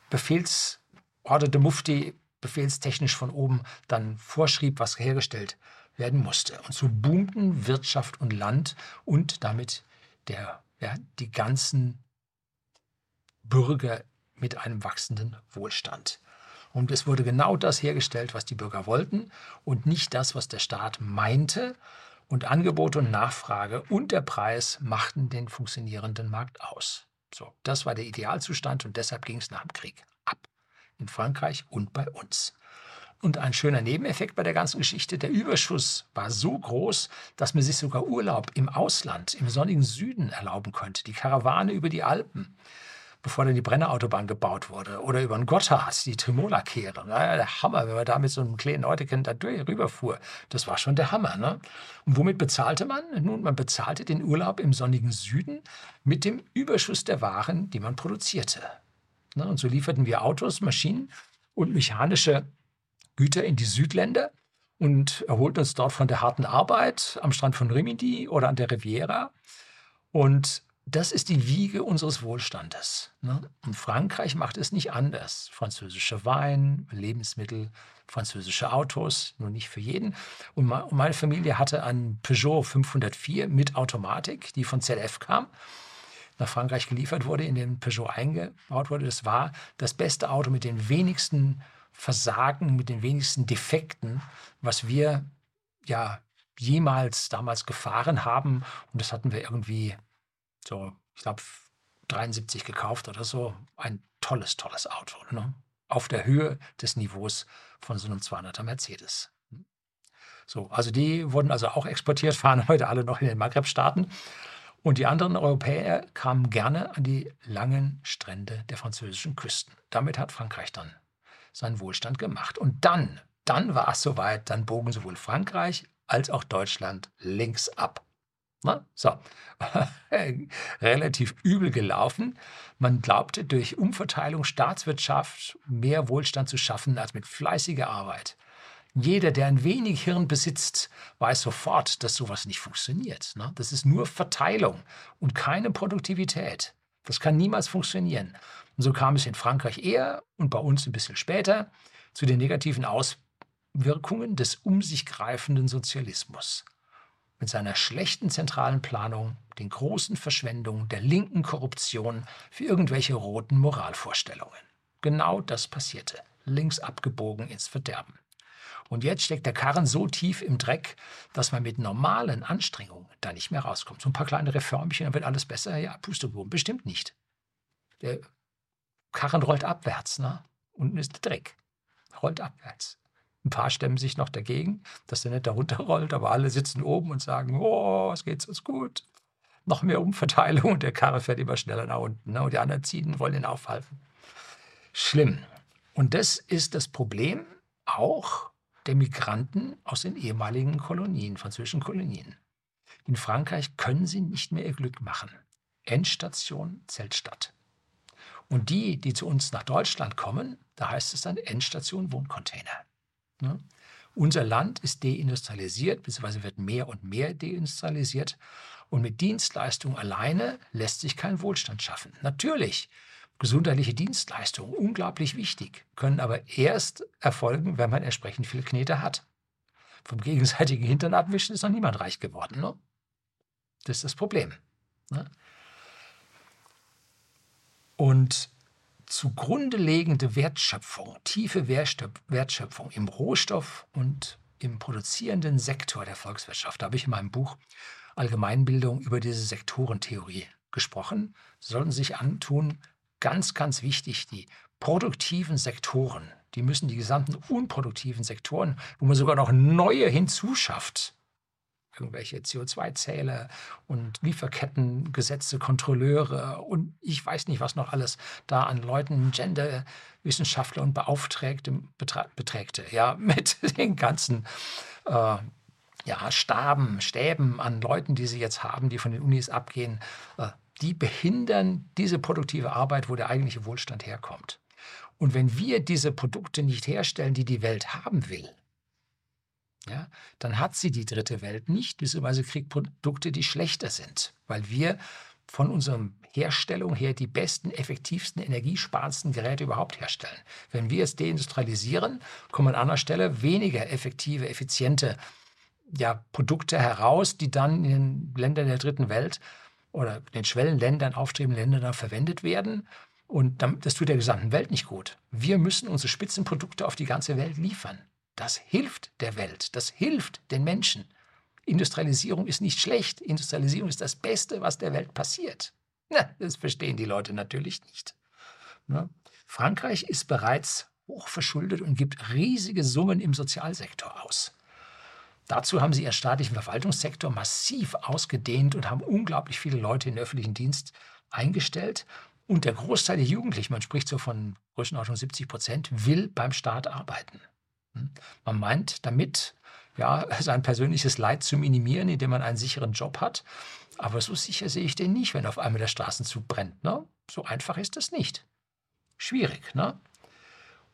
befehlsorderte Mufti, befehlstechnisch von oben dann vorschrieb, was hergestellt werden musste. Und so boomten Wirtschaft und Land und damit der, ja, die ganzen Bürger mit einem wachsenden Wohlstand. Und es wurde genau das hergestellt, was die Bürger wollten und nicht das, was der Staat meinte. Und Angebot und Nachfrage und der Preis machten den funktionierenden Markt aus. So, das war der Idealzustand und deshalb ging es nach dem Krieg ab. In Frankreich und bei uns. Und ein schöner Nebeneffekt bei der ganzen Geschichte, der Überschuss war so groß, dass man sich sogar Urlaub im Ausland, im sonnigen Süden erlauben konnte. Die Karawane über die Alpen, bevor dann die Brennerautobahn gebaut wurde. Oder über den Gotthard, die Trimola-Kehre. der Hammer, wenn man da mit so einem kleinen Euteken da rüberfuhr. Das war schon der Hammer. Ne? Und womit bezahlte man? Nun, man bezahlte den Urlaub im sonnigen Süden mit dem Überschuss der Waren, die man produzierte. Und so lieferten wir Autos, Maschinen und mechanische Güter in die Südländer und erholten uns dort von der harten Arbeit am Strand von Rimini oder an der Riviera. Und das ist die Wiege unseres Wohlstandes. Ne? Und Frankreich macht es nicht anders. Französischer Wein, Lebensmittel, französische Autos, nur nicht für jeden. Und meine Familie hatte einen Peugeot 504 mit Automatik, die von ZF kam. nach Frankreich geliefert wurde, in den Peugeot eingebaut wurde. Das war das beste Auto mit den wenigsten Versagen, mit den wenigsten Defekten, was wir ja jemals damals gefahren haben. Und das hatten wir irgendwie so, ich glaube, 73 gekauft oder so. Ein tolles, tolles Auto. Ne? Auf der Höhe des Niveaus von so einem 200er Mercedes. So, also die wurden also auch exportiert, fahren heute alle noch in den Maghreb-Staaten. Und die anderen Europäer kamen gerne an die langen Strände der französischen Küsten. Damit hat Frankreich dann seinen Wohlstand gemacht. Und dann, dann war es soweit, dann bogen sowohl Frankreich als auch Deutschland links ab. Na, so, relativ übel gelaufen. Man glaubte, durch Umverteilung Staatswirtschaft mehr Wohlstand zu schaffen als mit fleißiger Arbeit. Jeder, der ein wenig Hirn besitzt, weiß sofort, dass sowas nicht funktioniert. Ne? Das ist nur Verteilung und keine Produktivität. Das kann niemals funktionieren. Und so kam es in Frankreich eher und bei uns ein bisschen später zu den negativen Auswirkungen des um sich greifenden Sozialismus. Mit seiner schlechten zentralen Planung, den großen Verschwendungen, der linken Korruption für irgendwelche roten Moralvorstellungen. Genau das passierte. Links abgebogen ins Verderben. Und jetzt steckt der Karren so tief im Dreck, dass man mit normalen Anstrengungen da nicht mehr rauskommt. So ein paar kleine Reformchen, dann wird alles besser. Ja, Pustekuchen, bestimmt nicht. Der Karren rollt abwärts, ne? Unten ist der Dreck. Rollt abwärts. Ein paar stemmen sich noch dagegen, dass der nicht darunter rollt, aber alle sitzen oben und sagen, oh, es geht uns gut. Noch mehr Umverteilung und der Karre fährt immer schneller nach unten. Ne? Und die anderen ziehen wollen ihn aufhalten. Schlimm. Und das ist das Problem auch der Migranten aus den ehemaligen Kolonien, französischen Kolonien. In Frankreich können sie nicht mehr ihr Glück machen. Endstation Zeltstadt. Und die, die zu uns nach Deutschland kommen, da heißt es dann Endstation Wohncontainer. Ne? Unser Land ist deindustrialisiert, beziehungsweise wird mehr und mehr deindustrialisiert. Und mit Dienstleistungen alleine lässt sich kein Wohlstand schaffen. Natürlich gesundheitliche Dienstleistungen, unglaublich wichtig, können aber erst erfolgen, wenn man entsprechend viel Knete hat. Vom gegenseitigen Hintern abwischen ist noch niemand reich geworden. Ne? Das ist das Problem. Ne? Und zugrunde liegende Wertschöpfung, tiefe Wertschöpfung im Rohstoff und im produzierenden Sektor der Volkswirtschaft, da habe ich in meinem Buch Allgemeinbildung über diese Sektorentheorie gesprochen, sollten sich antun, ganz, ganz wichtig, die produktiven Sektoren, die müssen die gesamten unproduktiven Sektoren, wo man sogar noch neue hinzuschafft, irgendwelche CO2-Zähler und Lieferkettengesetze, Kontrolleure und ich weiß nicht, was noch alles da an Leuten, Genderwissenschaftler und Beauftragte beträgte, ja, mit den ganzen äh, ja, Staben, Stäben an Leuten, die sie jetzt haben, die von den Unis abgehen, äh, die behindern diese produktive Arbeit, wo der eigentliche Wohlstand herkommt. Und wenn wir diese Produkte nicht herstellen, die die Welt haben will, ja, dann hat sie die dritte Welt nicht, beziehungsweise kriegt Produkte, die schlechter sind, weil wir von unserer Herstellung her die besten, effektivsten, energiesparendsten Geräte überhaupt herstellen. Wenn wir es deindustrialisieren, kommen an anderer Stelle weniger effektive, effiziente ja, Produkte heraus, die dann in den Ländern der dritten Welt oder den Schwellenländern, aufstrebenden Ländern dann verwendet werden. Und das tut der gesamten Welt nicht gut. Wir müssen unsere Spitzenprodukte auf die ganze Welt liefern. Das hilft der Welt, das hilft den Menschen. Industrialisierung ist nicht schlecht. Industrialisierung ist das Beste, was der Welt passiert. Na, das verstehen die Leute natürlich nicht. Ja. Frankreich ist bereits hochverschuldet und gibt riesige Summen im Sozialsektor aus. Dazu haben sie ihren staatlichen Verwaltungssektor massiv ausgedehnt und haben unglaublich viele Leute in den öffentlichen Dienst eingestellt. Und der Großteil der Jugendlichen, man spricht so von Größenordnung 70 Prozent, will beim Staat arbeiten. Man meint damit, ja, sein persönliches Leid zu minimieren, indem man einen sicheren Job hat. Aber so sicher sehe ich den nicht, wenn auf einmal der Straßenzug brennt. Ne? So einfach ist das nicht. Schwierig. Ne?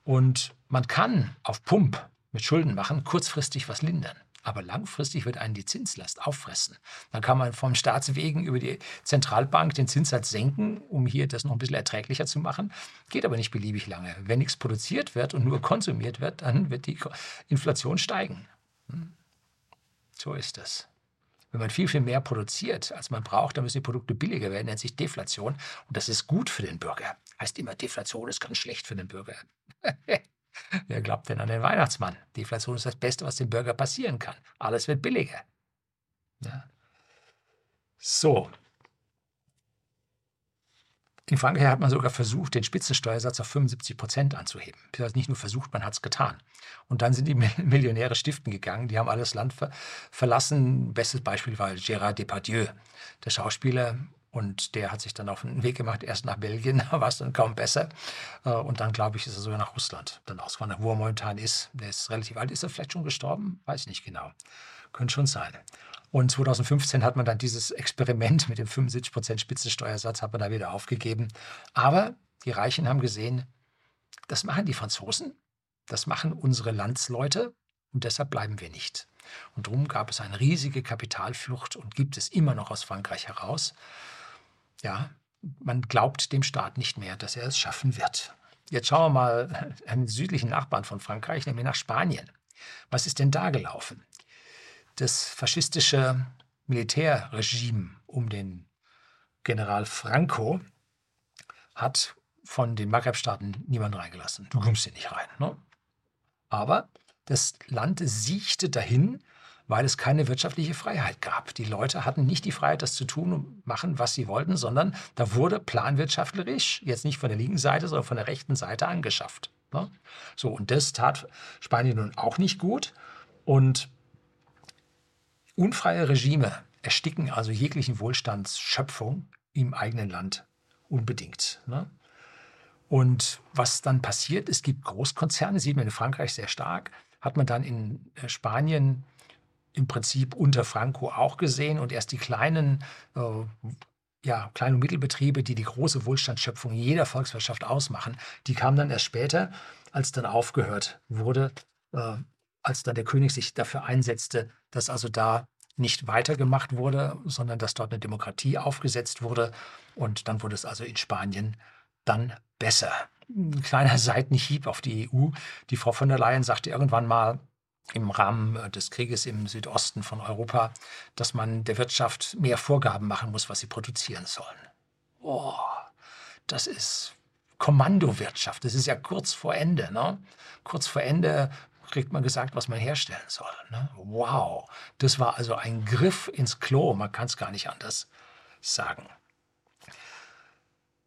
Und man kann auf Pump mit Schulden machen kurzfristig was lindern. Aber langfristig wird einen die Zinslast auffressen. Dann kann man vom Staatswegen über die Zentralbank den Zinssatz senken, um hier das noch ein bisschen erträglicher zu machen. Geht aber nicht beliebig lange. Wenn nichts produziert wird und nur konsumiert wird, dann wird die Inflation steigen. Hm. So ist es. Wenn man viel, viel mehr produziert, als man braucht, dann müssen die Produkte billiger werden, nennt sich Deflation. Und das ist gut für den Bürger. Heißt immer, Deflation ist ganz schlecht für den Bürger. Wer glaubt denn an den Weihnachtsmann? Deflation ist das Beste, was dem Bürger passieren kann. Alles wird billiger. Ja. So, in Frankreich hat man sogar versucht, den Spitzensteuersatz auf 75 Prozent anzuheben. Das nicht nur versucht, man hat es getan. Und dann sind die Millionäre stiften gegangen, die haben alles Land ver verlassen. Bestes Beispiel war Gérard Depardieu, der Schauspieler. Und der hat sich dann auf den Weg gemacht, erst nach Belgien, da war es dann kaum besser. Äh, und dann, glaube ich, ist er sogar nach Russland dann ausgewandert, wo er momentan ist. Der ist relativ alt. Ist er vielleicht schon gestorben? Weiß ich nicht genau. Könnte schon sein. Und 2015 hat man dann dieses Experiment mit dem 75% Spitzensteuersatz hat man da wieder aufgegeben. Aber die Reichen haben gesehen, das machen die Franzosen, das machen unsere Landsleute und deshalb bleiben wir nicht. Und darum gab es eine riesige Kapitalflucht und gibt es immer noch aus Frankreich heraus. Ja, man glaubt dem Staat nicht mehr, dass er es schaffen wird. Jetzt schauen wir mal an den südlichen Nachbarn von Frankreich, nämlich nach Spanien. Was ist denn da gelaufen? das faschistische Militärregime um den General Franco hat von den Maghreb-Staaten niemanden reingelassen. Du kommst hier nicht rein. Ne? Aber das Land siechte dahin, weil es keine wirtschaftliche Freiheit gab. Die Leute hatten nicht die Freiheit, das zu tun und machen, was sie wollten, sondern da wurde planwirtschaftlich, jetzt nicht von der linken Seite, sondern von der rechten Seite angeschafft. Ne? So, und das tat Spanien nun auch nicht gut. Und Unfreie Regime ersticken also jeglichen Wohlstandsschöpfung im eigenen Land unbedingt. Ne? Und was dann passiert, es gibt Großkonzerne, sieht man in Frankreich sehr stark, hat man dann in äh, Spanien im Prinzip unter Franco auch gesehen und erst die kleinen, äh, ja, Klein- und Mittelbetriebe, die die große Wohlstandsschöpfung jeder Volkswirtschaft ausmachen, die kamen dann erst später, als dann aufgehört wurde, äh, als dann der König sich dafür einsetzte, dass also da nicht weitergemacht wurde, sondern dass dort eine Demokratie aufgesetzt wurde. Und dann wurde es also in Spanien dann besser. Ein kleiner Seitenhieb auf die EU. Die Frau von der Leyen sagte irgendwann mal im Rahmen des Krieges im Südosten von Europa, dass man der Wirtschaft mehr Vorgaben machen muss, was sie produzieren sollen. Oh, das ist Kommandowirtschaft. Das ist ja kurz vor Ende. Ne? Kurz vor Ende kriegt man gesagt, was man herstellen soll. Ne? Wow, das war also ein Griff ins Klo, man kann es gar nicht anders sagen.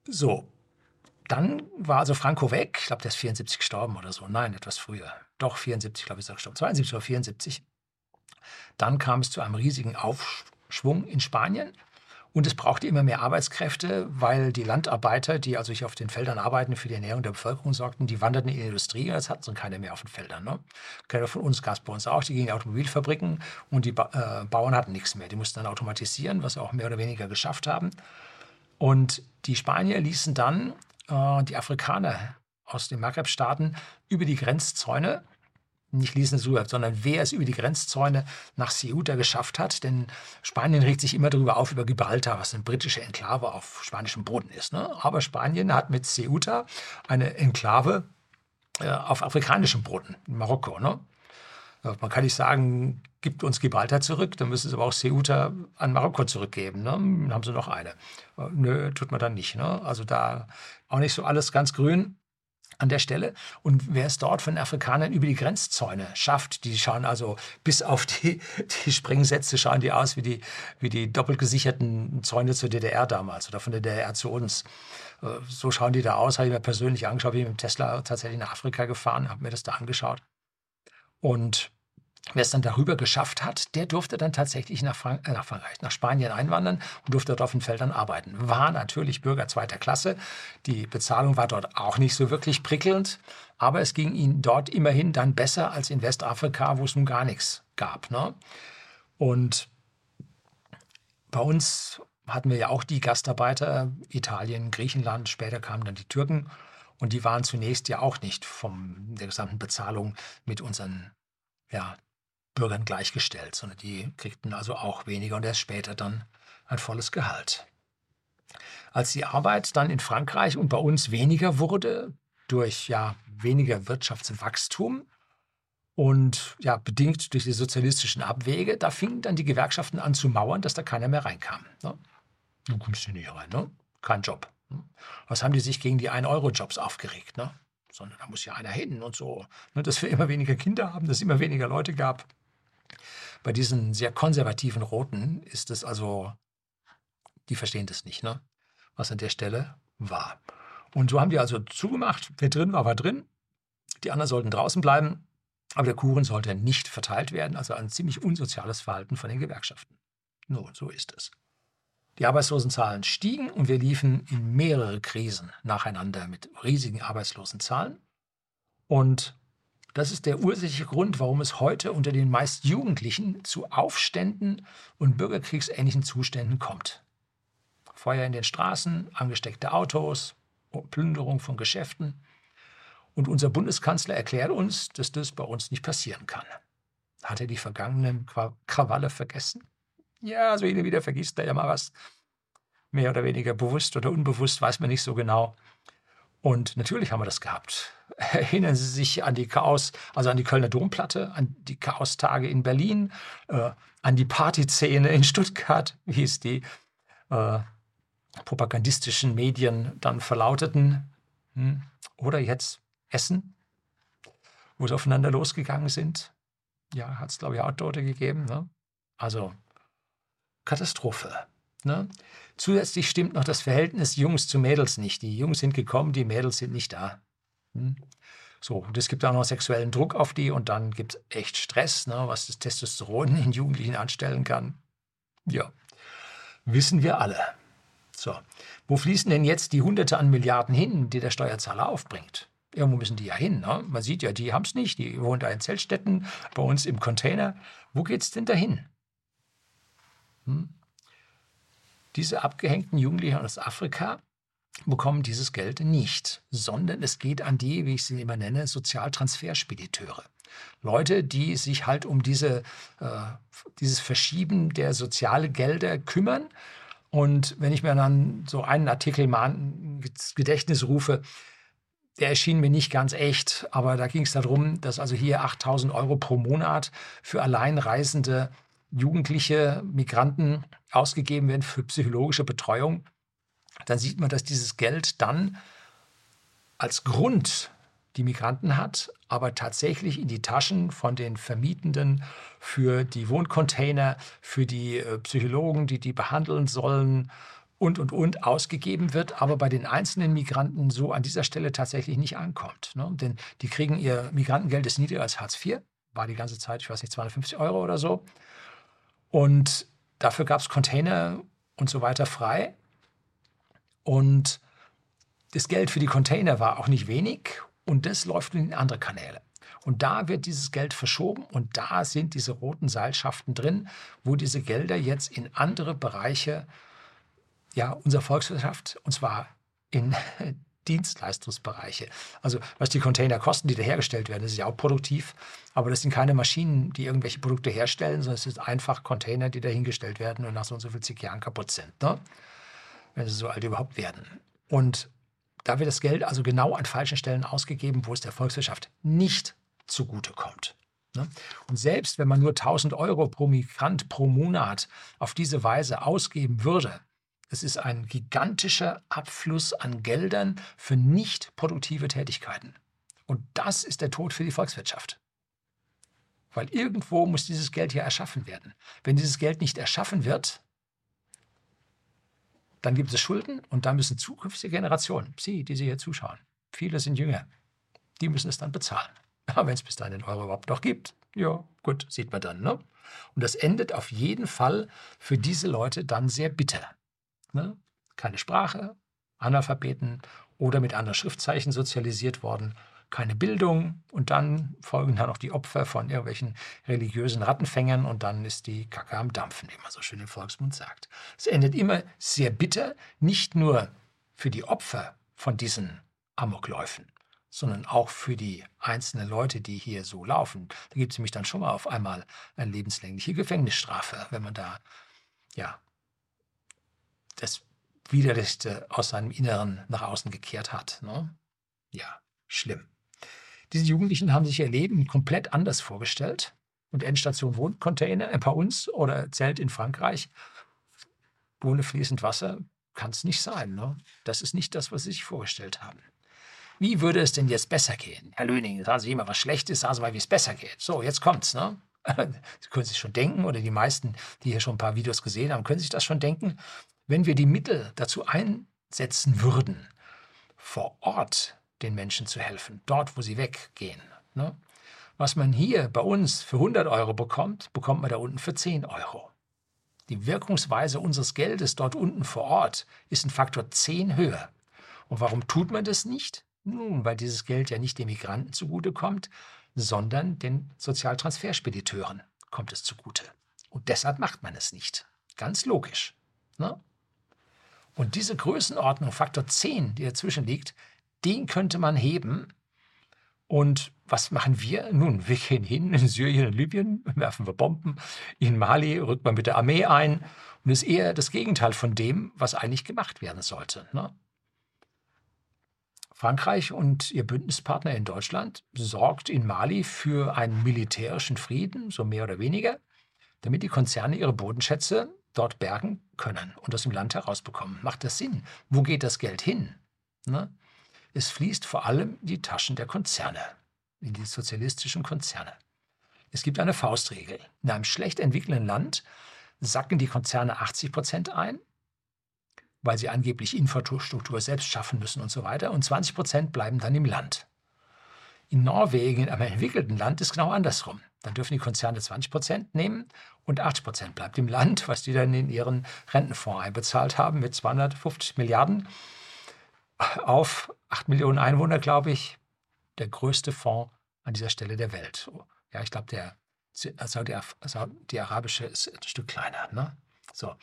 So, dann war also Franco weg. Ich glaube, der ist 74 gestorben oder so. Nein, etwas früher. Doch, 74, glaube ich, er gestorben. 72 oder 74. Dann kam es zu einem riesigen Aufschwung in Spanien. Und es brauchte immer mehr Arbeitskräfte, weil die Landarbeiter, die also hier auf den Feldern arbeiten, für die Ernährung der Bevölkerung sorgten, die wanderten in die Industrie und jetzt hatten sie keine mehr auf den Feldern. Ne? Keiner von uns gab es bei uns auch. Die gingen in Automobilfabriken und die ba äh, Bauern hatten nichts mehr. Die mussten dann automatisieren, was sie auch mehr oder weniger geschafft haben. Und die Spanier ließen dann äh, die Afrikaner aus den Maghreb-Staaten über die Grenzzäune nicht ließen es rüber, sondern wer es über die Grenzzäune nach Ceuta geschafft hat. Denn Spanien regt sich immer darüber auf, über Gibraltar, was eine britische Enklave auf spanischem Boden ist. Ne? Aber Spanien hat mit Ceuta eine Enklave äh, auf afrikanischem Boden, in Marokko. Ne? Man kann nicht sagen, gibt uns Gibraltar zurück, dann müssen sie aber auch Ceuta an Marokko zurückgeben. Ne? Dann haben sie noch eine. Äh, nö, tut man dann nicht. Ne? Also da auch nicht so alles ganz grün an der Stelle. Und wer es dort von Afrikanern über die Grenzzäune schafft, die schauen also bis auf die, die Springsätze, schauen die aus wie die, wie die doppelt gesicherten Zäune zur DDR damals oder von der DDR zu uns. Äh, so schauen die da aus, habe ich mir persönlich angeschaut, bin mit dem Tesla tatsächlich nach Afrika gefahren, habe mir das da angeschaut. Und Wer es dann darüber geschafft hat, der durfte dann tatsächlich nach, Frank äh, nach, Frankreich, nach Spanien einwandern und durfte dort auf den Feldern arbeiten. War natürlich Bürger zweiter Klasse. Die Bezahlung war dort auch nicht so wirklich prickelnd, aber es ging ihnen dort immerhin dann besser als in Westafrika, wo es nun gar nichts gab. Ne? Und bei uns hatten wir ja auch die Gastarbeiter, Italien, Griechenland, später kamen dann die Türken. Und die waren zunächst ja auch nicht von der gesamten Bezahlung mit unseren ja, Bürgern gleichgestellt, sondern die kriegten also auch weniger und erst später dann ein volles Gehalt. Als die Arbeit dann in Frankreich und bei uns weniger wurde, durch ja weniger Wirtschaftswachstum, Und ja, bedingt durch die sozialistischen Abwege, da fingen dann die Gewerkschaften an zu mauern, dass da keiner mehr reinkam. Ne? Du kommst hier nicht rein, ne? kein Job. Ne? Was haben die sich gegen die 1-Euro-Jobs aufgeregt? Ne? Sondern da muss ja einer hin und so. Ne? Dass wir immer weniger Kinder haben, dass es immer weniger Leute gab. Bei diesen sehr konservativen Roten ist es also, die verstehen das nicht, ne? was an der Stelle war. Und so haben die also zugemacht. Wer drin war, war drin. Die anderen sollten draußen bleiben. Aber der Kuchen sollte nicht verteilt werden. Also ein ziemlich unsoziales Verhalten von den Gewerkschaften. Nun, so ist es. Die Arbeitslosenzahlen stiegen und wir liefen in mehrere Krisen nacheinander mit riesigen Arbeitslosenzahlen. Und das ist der ursächliche Grund, warum es heute unter den meist Jugendlichen zu Aufständen und bürgerkriegsähnlichen Zuständen kommt. Feuer in den Straßen, angesteckte Autos, Plünderung von Geschäften. Und unser Bundeskanzler erklärt uns, dass das bei uns nicht passieren kann. Hat er die vergangenen Krawalle vergessen? Ja, so hin wieder vergisst er ja mal was. Mehr oder weniger bewusst oder unbewusst, weiß man nicht so genau. Und natürlich haben wir das gehabt. Erinnern Sie sich an die Chaos, also an die Kölner Domplatte, an die Chaostage in Berlin, äh, an die Partyszene in Stuttgart, wie es die äh, propagandistischen Medien dann verlauteten. Hm. Oder jetzt Essen, wo sie aufeinander losgegangen sind. Ja, hat es, glaube ich, auch Tote gegeben. Ne? Also Katastrophe. Ne? Zusätzlich stimmt noch das Verhältnis Jungs zu Mädels nicht. Die Jungs sind gekommen, die Mädels sind nicht da. Hm? So, und es gibt auch noch sexuellen Druck auf die und dann gibt es echt Stress, ne, was das Testosteron in Jugendlichen anstellen kann. Ja, wissen wir alle. So, wo fließen denn jetzt die Hunderte an Milliarden hin, die der Steuerzahler aufbringt? Irgendwo müssen die ja hin. Ne? Man sieht ja, die haben es nicht. Die wohnen da in Zeltstätten, bei uns im Container. Wo geht es denn dahin? Hm? Diese abgehängten Jugendlichen aus Afrika bekommen dieses Geld nicht, sondern es geht an die, wie ich sie immer nenne, Sozialtransferspediteure. Leute, die sich halt um diese, äh, dieses Verschieben der sozialen Gelder kümmern und wenn ich mir dann so einen Artikel mal ins Gedächtnis rufe, der erschien mir nicht ganz echt, aber da ging es darum, dass also hier 8000 Euro pro Monat für alleinreisende jugendliche Migranten ausgegeben werden für psychologische Betreuung. Dann sieht man, dass dieses Geld dann als Grund die Migranten hat, aber tatsächlich in die Taschen von den Vermietenden für die Wohncontainer, für die äh, Psychologen, die die behandeln sollen und, und, und ausgegeben wird, aber bei den einzelnen Migranten so an dieser Stelle tatsächlich nicht ankommt. Ne? Denn die kriegen ihr Migrantengeld ist niedriger als Hartz IV, war die ganze Zeit, ich weiß nicht, 250 Euro oder so. Und dafür gab es Container und so weiter frei. Und das Geld für die Container war auch nicht wenig und das läuft in andere Kanäle. Und da wird dieses Geld verschoben und da sind diese roten Seilschaften drin, wo diese Gelder jetzt in andere Bereiche ja, unserer Volkswirtschaft, und zwar in Dienstleistungsbereiche. Also was die Container kosten, die da hergestellt werden, das ist ja auch produktiv, aber das sind keine Maschinen, die irgendwelche Produkte herstellen, sondern es sind einfach Container, die dahingestellt werden und nach so und so viel zig Jahren kaputt sind, ne? Wenn sie so alt überhaupt werden. Und da wird das Geld also genau an falschen Stellen ausgegeben, wo es der Volkswirtschaft nicht zugutekommt. Ne? Und selbst wenn man nur 1000 Euro pro Migrant pro Monat auf diese Weise ausgeben würde, es ist ein gigantischer Abfluss an Geldern für nicht produktive Tätigkeiten. Und das ist der Tod für die Volkswirtschaft. Weil irgendwo muss dieses Geld hier erschaffen werden. Wenn dieses Geld nicht erschaffen wird, dann gibt es Schulden und da müssen zukünftige Generationen, Sie, die Sie hier zuschauen, viele sind jünger, die müssen es dann bezahlen. Wenn es bis dahin den Euro überhaupt noch gibt, ja, gut, sieht man dann. Ne? Und das endet auf jeden Fall für diese Leute dann sehr bitter. Ne? Keine Sprache, Analphabeten oder mit anderen Schriftzeichen sozialisiert worden keine Bildung und dann folgen dann noch die Opfer von irgendwelchen religiösen Rattenfängern und dann ist die Kacke am Dampfen, wie man so schön im Volksmund sagt. Es endet immer sehr bitter, nicht nur für die Opfer von diesen Amokläufen, sondern auch für die einzelnen Leute, die hier so laufen. Da gibt es nämlich dann schon mal auf einmal eine lebenslängliche Gefängnisstrafe, wenn man da ja das Widerlichste aus seinem Inneren nach außen gekehrt hat. Ne? Ja, schlimm. Diese Jugendlichen haben sich ihr Leben komplett anders vorgestellt. Und Endstation Wohncontainer bei uns oder Zelt in Frankreich ohne fließend Wasser kann es nicht sein. Ne? Das ist nicht das, was sie sich vorgestellt haben. Wie würde es denn jetzt besser gehen? Herr Löning, sagen Sie immer, was schlecht ist, sagen Sie mal, wie es besser geht. So, jetzt kommt's. Ne? Sie können sich schon denken, oder die meisten, die hier schon ein paar Videos gesehen haben, können sich das schon denken. Wenn wir die Mittel dazu einsetzen würden, vor Ort den Menschen zu helfen, dort, wo sie weggehen. Ne? Was man hier bei uns für 100 Euro bekommt, bekommt man da unten für 10 Euro. Die Wirkungsweise unseres Geldes dort unten vor Ort ist ein Faktor 10 höher. Und warum tut man das nicht? Nun, weil dieses Geld ja nicht den Migranten zugutekommt, sondern den Sozialtransferspediteuren kommt es zugute. Und deshalb macht man es nicht. Ganz logisch. Ne? Und diese Größenordnung, Faktor 10, die dazwischen liegt, den könnte man heben. Und was machen wir? Nun, wir gehen hin in Syrien und Libyen, werfen wir Bomben. In Mali rückt man mit der Armee ein. Und ist eher das Gegenteil von dem, was eigentlich gemacht werden sollte. Ne? Frankreich und ihr Bündnispartner in Deutschland sorgt in Mali für einen militärischen Frieden, so mehr oder weniger, damit die Konzerne ihre Bodenschätze dort bergen können und das im Land herausbekommen. Macht das Sinn? Wo geht das Geld hin? Ne? Es fließt vor allem in die Taschen der Konzerne, in die sozialistischen Konzerne. Es gibt eine Faustregel. In einem schlecht entwickelten Land sacken die Konzerne 80 Prozent ein, weil sie angeblich Infrastruktur selbst schaffen müssen und so weiter, und 20 Prozent bleiben dann im Land. In Norwegen, in einem entwickelten Land, ist genau andersrum. Dann dürfen die Konzerne 20 Prozent nehmen und 80 Prozent bleibt im Land, was die dann in ihren Rentenfonds einbezahlt haben mit 250 Milliarden auf 8 Millionen Einwohner, glaube ich, der größte Fonds an dieser Stelle der Welt. Ja, ich glaube, der Saudi-Arabische ist ein Stück kleiner. Ne? So.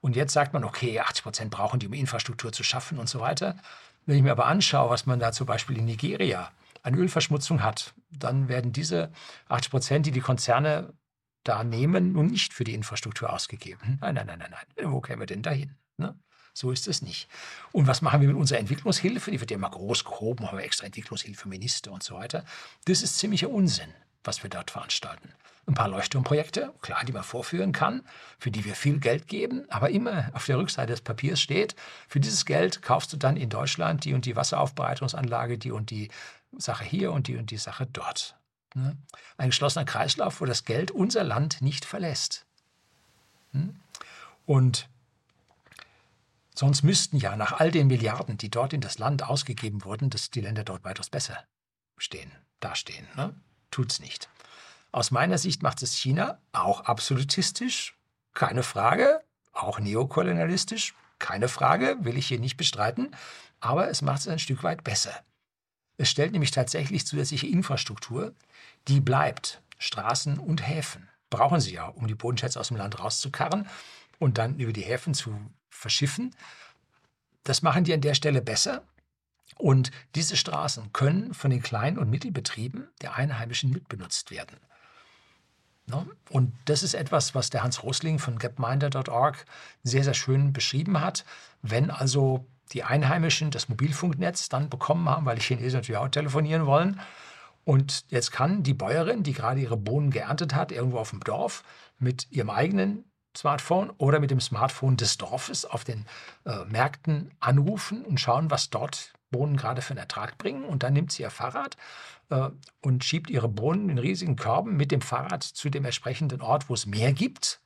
Und jetzt sagt man, okay, 80 Prozent brauchen die, um Infrastruktur zu schaffen und so weiter. Wenn ich mir aber anschaue, was man da zum Beispiel in Nigeria an Ölverschmutzung hat, dann werden diese 80 Prozent, die die Konzerne da nehmen, nun nicht für die Infrastruktur ausgegeben. Nein, nein, nein, nein, nein. Wo kämen wir denn dahin? Ne? So ist es nicht. Und was machen wir mit unserer Entwicklungshilfe? Die wird ja immer groß gehoben, haben wir extra Entwicklungshilfeminister und so weiter. Das ist ziemlicher Unsinn, was wir dort veranstalten. Ein paar Leuchtturmprojekte, klar, die man vorführen kann, für die wir viel Geld geben, aber immer auf der Rückseite des Papiers steht, für dieses Geld kaufst du dann in Deutschland die und die Wasseraufbereitungsanlage, die und die Sache hier und die und die Sache dort. Ne? Ein geschlossener Kreislauf, wo das Geld unser Land nicht verlässt. Hm? Und sonst müssten ja nach all den Milliarden, die dort in das Land ausgegeben wurden, dass die Länder dort weitaus besser stehen, dastehen. Ne? es nicht. Aus meiner Sicht macht es China auch absolutistisch, keine Frage, auch neokolonialistisch, keine Frage, will ich hier nicht bestreiten, aber es macht es ein Stück weit besser. Es stellt nämlich tatsächlich zusätzliche Infrastruktur, die bleibt. Straßen und Häfen brauchen sie ja, um die Bodenschätze aus dem Land rauszukarren und dann über die Häfen zu verschiffen. Das machen die an der Stelle besser. Und diese Straßen können von den Klein- und Mittelbetrieben der Einheimischen mitbenutzt werden. Und das ist etwas, was der Hans Rosling von gapminder.org sehr, sehr schön beschrieben hat. Wenn also die Einheimischen das Mobilfunknetz dann bekommen haben, weil die Chinesen natürlich auch telefonieren wollen. Und jetzt kann die Bäuerin, die gerade ihre Bohnen geerntet hat, irgendwo auf dem Dorf mit ihrem eigenen Smartphone oder mit dem Smartphone des Dorfes auf den äh, Märkten anrufen und schauen, was dort Bohnen gerade für einen Ertrag bringen. Und dann nimmt sie ihr Fahrrad äh, und schiebt ihre Bohnen in riesigen Körben mit dem Fahrrad zu dem entsprechenden Ort, wo es mehr gibt.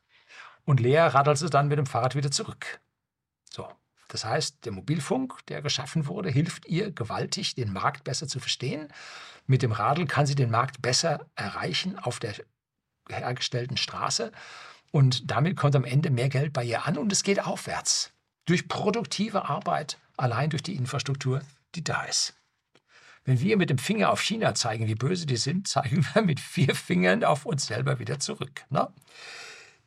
Und leer radelt sie dann mit dem Fahrrad wieder zurück. So, das heißt, der Mobilfunk, der geschaffen wurde, hilft ihr gewaltig, den Markt besser zu verstehen. Mit dem Radl kann sie den Markt besser erreichen auf der hergestellten Straße. Und damit kommt am Ende mehr Geld bei ihr an und es geht aufwärts. Durch produktive Arbeit, allein durch die Infrastruktur, die da ist. Wenn wir mit dem Finger auf China zeigen, wie böse die sind, zeigen wir mit vier Fingern auf uns selber wieder zurück. Ne?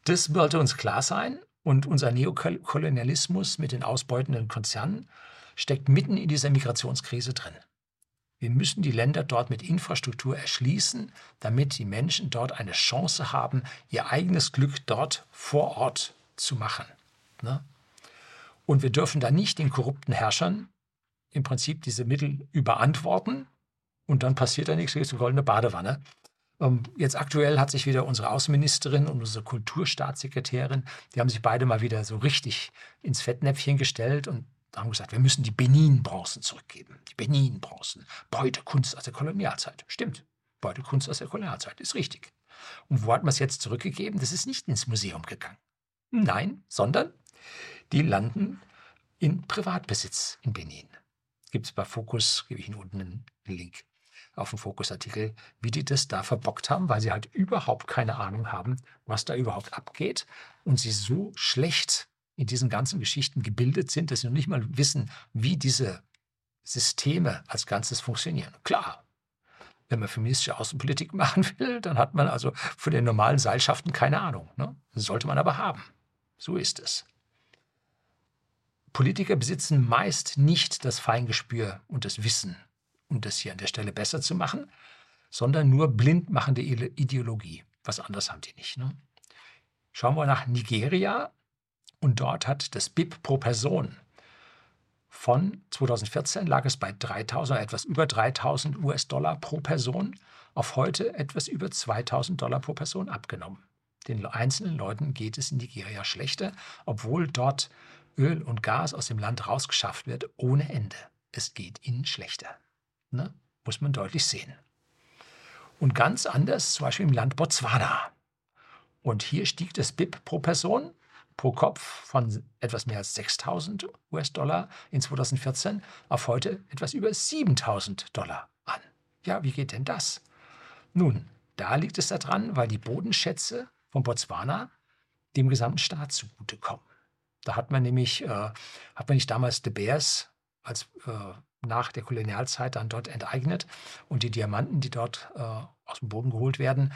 Das sollte uns klar sein und unser Neokolonialismus mit den ausbeutenden Konzernen steckt mitten in dieser Migrationskrise drin. Wir müssen die Länder dort mit Infrastruktur erschließen, damit die Menschen dort eine Chance haben, ihr eigenes Glück dort vor Ort zu machen. Ne? Und wir dürfen da nicht den korrupten Herrschern im Prinzip diese Mittel überantworten, Und dann passiert da nichts, gibt eine goldene Badewanne. Ähm, jetzt aktuell hat sich wieder unsere Außenministerin und unsere Kulturstaatssekretärin, die haben sich beide mal wieder so richtig ins Fettnäpfchen gestellt und haben gesagt, wir müssen die Benin-Bronzen zurückgeben. Die Benin-Bronzen. Beutekunst aus der Kolonialzeit. Stimmt. Beutekunst aus der Kolonialzeit. Ist richtig. Und wo hat man es jetzt zurückgegeben? Das ist nicht ins Museum gegangen. Nein, sondern die landen in Privatbesitz in Benin. Gibt es bei Fokus, gebe ich Ihnen unten einen Link auf den Fokus-Artikel, wie die das da verbockt haben, weil sie halt überhaupt keine Ahnung haben, was da überhaupt abgeht und sie so schlecht in diesen ganzen Geschichten gebildet sind, dass sie noch nicht mal wissen, wie diese Systeme als Ganzes funktionieren. Klar, wenn man feministische Außenpolitik machen will, dann hat man also von den normalen Seilschaften keine Ahnung. Ne? sollte man aber haben. So ist es. Politiker besitzen meist nicht das Feingespür und das Wissen, um das hier an der Stelle besser zu machen, sondern nur blindmachende Ideologie. Was anderes haben die nicht. Ne? Schauen wir nach Nigeria und dort hat das BIP pro Person von 2014 lag es bei 3000 etwas über 3000 US-Dollar pro Person auf heute etwas über 2000 Dollar pro Person abgenommen. Den einzelnen Leuten geht es in Nigeria schlechter, obwohl dort Öl und Gas aus dem Land rausgeschafft wird, ohne Ende. Es geht ihnen schlechter. Ne? Muss man deutlich sehen. Und ganz anders, zum Beispiel im Land Botswana. Und hier stieg das BIP pro Person, pro Kopf von etwas mehr als 6000 US-Dollar in 2014 auf heute etwas über 7000 Dollar an. Ja, wie geht denn das? Nun, da liegt es daran, weil die Bodenschätze von Botswana dem gesamten Staat zugutekommen. Da hat man nämlich, äh, hat man nicht damals De Beers als äh, nach der Kolonialzeit dann dort enteignet und die Diamanten, die dort äh, aus dem Boden geholt werden,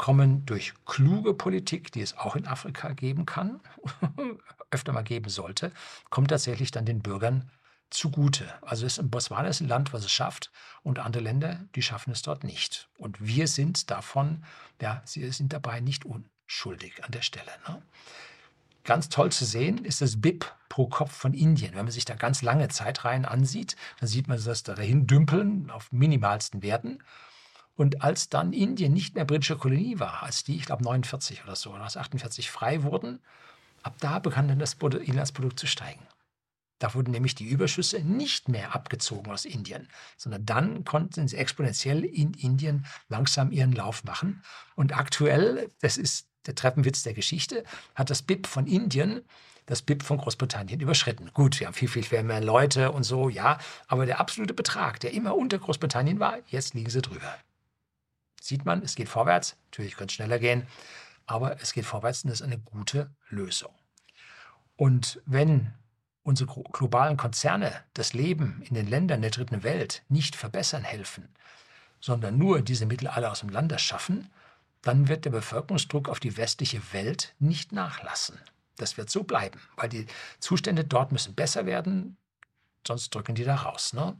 kommen durch kluge Politik, die es auch in Afrika geben kann, öfter mal geben sollte, kommt tatsächlich dann den Bürgern zugute. Also ist, Botswana ist ein Land, was es schafft und andere Länder, die schaffen es dort nicht. Und wir sind davon, ja, sie sind dabei nicht unschuldig an der Stelle. Ne? Ganz toll zu sehen ist das BIP pro Kopf von Indien. Wenn man sich da ganz lange Zeitreihen ansieht, dann sieht man das da dahin dümpeln auf minimalsten Werten. Und als dann Indien nicht mehr britische Kolonie war, als die, ich glaube 49 oder so, oder 48 frei wurden, ab da begann dann das Inlandsprodukt zu steigen. Da wurden nämlich die Überschüsse nicht mehr abgezogen aus Indien, sondern dann konnten sie exponentiell in Indien langsam ihren Lauf machen. Und aktuell, das ist der Treppenwitz der Geschichte, hat das BIP von Indien das BIP von Großbritannien überschritten. Gut, wir haben viel, viel mehr Leute und so, ja, aber der absolute Betrag, der immer unter Großbritannien war, jetzt liegen sie drüber. Sieht man, es geht vorwärts, natürlich könnte es schneller gehen, aber es geht vorwärts und das ist eine gute Lösung. Und wenn unsere globalen Konzerne das Leben in den Ländern der dritten Welt nicht verbessern helfen, sondern nur diese Mittel alle aus dem Lande schaffen, dann wird der Bevölkerungsdruck auf die westliche Welt nicht nachlassen. Das wird so bleiben, weil die Zustände dort müssen besser werden, sonst drücken die da raus. Ne?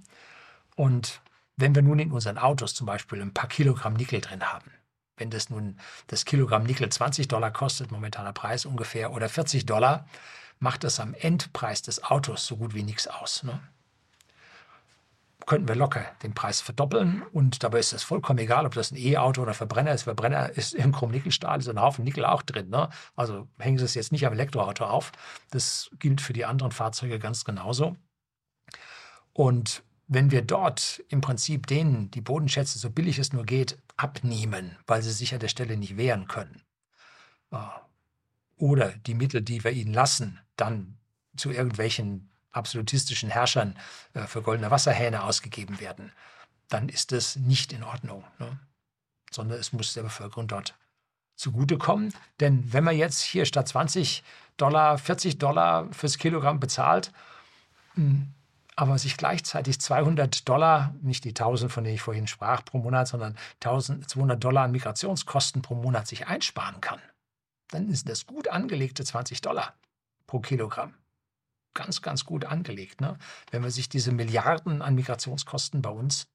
Und wenn wir nun in unseren Autos zum Beispiel ein paar Kilogramm Nickel drin haben, wenn das nun das Kilogramm Nickel 20 Dollar kostet, momentaner Preis ungefähr, oder 40 Dollar, macht das am Endpreis des Autos so gut wie nichts aus. Ne? könnten wir locker den Preis verdoppeln und dabei ist es vollkommen egal, ob das ein E-Auto oder Verbrenner ist. Verbrenner ist im Chrom-Nickel-Stahl, ist ein Haufen Nickel auch drin. Ne? Also hängen Sie es jetzt nicht am Elektroauto auf. Das gilt für die anderen Fahrzeuge ganz genauso. Und wenn wir dort im Prinzip denen die Bodenschätze, so billig es nur geht, abnehmen, weil sie sich an der Stelle nicht wehren können, äh, oder die Mittel, die wir ihnen lassen, dann zu irgendwelchen absolutistischen Herrschern äh, für goldene Wasserhähne ausgegeben werden, dann ist das nicht in Ordnung. Ne? Sondern es muss der Bevölkerung dort zugutekommen. Denn wenn man jetzt hier statt 20 Dollar 40 Dollar fürs Kilogramm bezahlt, hm, aber sich gleichzeitig 200 Dollar, nicht die 1000, von denen ich vorhin sprach, pro Monat, sondern 1200 Dollar an Migrationskosten pro Monat sich einsparen kann, dann ist das gut angelegte 20 Dollar pro Kilogramm ganz, ganz gut angelegt, ne? wenn man sich diese Milliarden an Migrationskosten bei uns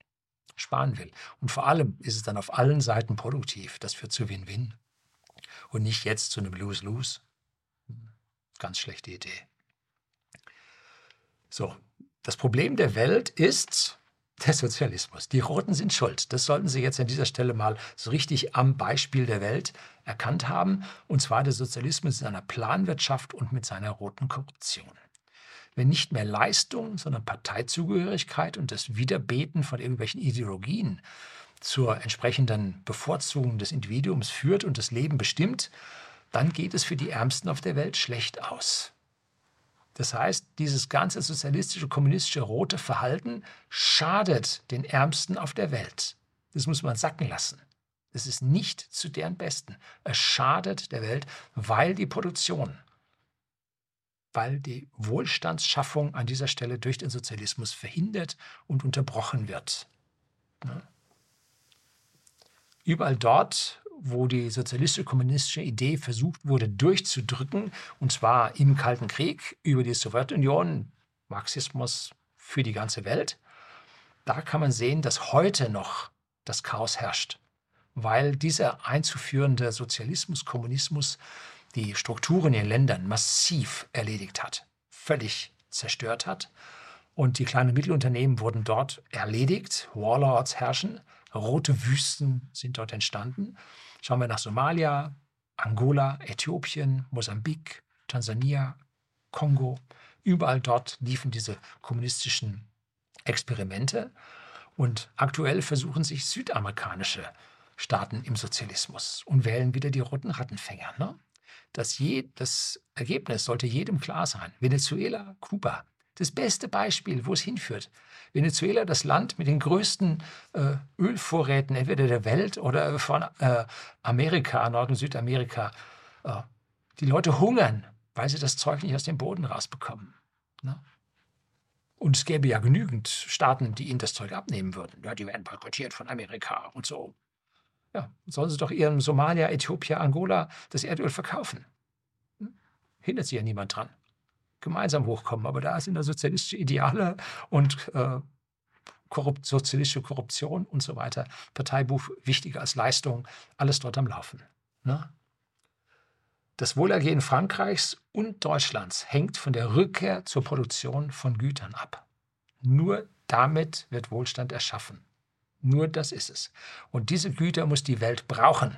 sparen will. Und vor allem ist es dann auf allen Seiten produktiv. Das führt zu Win-Win und nicht jetzt zu einem Lose-Lose. Ganz schlechte Idee. So, das Problem der Welt ist, Der Sozialismus. Die Roten sind schuld. Das sollten Sie jetzt an dieser Stelle mal so richtig am Beispiel der Welt erkannt haben. Und zwar der Sozialismus in seiner Planwirtschaft und mit seiner roten Korruption. Wenn nicht mehr Leistung, sondern Parteizugehörigkeit und das Wiederbeten von irgendwelchen Ideologien zur entsprechenden Bevorzugung des Individuums führt und das Leben bestimmt, dann geht es für die Ärmsten auf der Welt schlecht aus. Das heißt, dieses ganze sozialistische, kommunistische, rote Verhalten schadet den Ärmsten auf der Welt. Das muss man sacken lassen. Es ist nicht zu deren Besten. Es schadet der Welt, weil die Produktion, weil die Wohlstandsschaffung an dieser Stelle durch den Sozialismus verhindert und unterbrochen wird. Überall dort, wo die sozialistisch-kommunistische Idee versucht wurde durchzudrücken, und zwar im Kalten Krieg über die Sowjetunion, Marxismus für die ganze Welt, da kann man sehen, dass heute noch das Chaos herrscht, weil dieser einzuführende Sozialismus, Kommunismus die Strukturen in den Ländern massiv erledigt hat, völlig zerstört hat. Und die kleinen und Mittelunternehmen wurden dort erledigt, Warlords herrschen, rote Wüsten sind dort entstanden. Schauen wir nach Somalia, Angola, Äthiopien, Mosambik, Tansania, Kongo. Überall dort liefen diese kommunistischen Experimente. Und aktuell versuchen sich südamerikanische Staaten im Sozialismus und wählen wieder die roten Rattenfänger. Ne? Das, je, das Ergebnis sollte jedem klar sein. Venezuela, Kuba, das beste Beispiel, wo es hinführt. Venezuela, das Land mit den größten äh, Ölvorräten, entweder der Welt oder von äh, Amerika, Nord- und Südamerika. Äh, die Leute hungern, weil sie das Zeug nicht aus dem Boden rausbekommen. Ne? Und es gäbe ja genügend Staaten, die ihnen das Zeug abnehmen würden. Ja, die werden boykottiert von Amerika und so. Ja, sollen sie doch ihrem Somalia, Äthiopien, Angola das Erdöl verkaufen. Hm? Hindert sich ja niemand dran gemeinsam hochkommen. Aber da sind da sozialistische Ideale und äh, Korrupt, sozialistische Korruption und so weiter. Parteibuch wichtiger als Leistung, alles dort am Laufen. Ne? Das Wohlergehen Frankreichs und Deutschlands hängt von der Rückkehr zur Produktion von Gütern ab. Nur damit wird Wohlstand erschaffen. Nur das ist es. Und diese Güter muss die Welt brauchen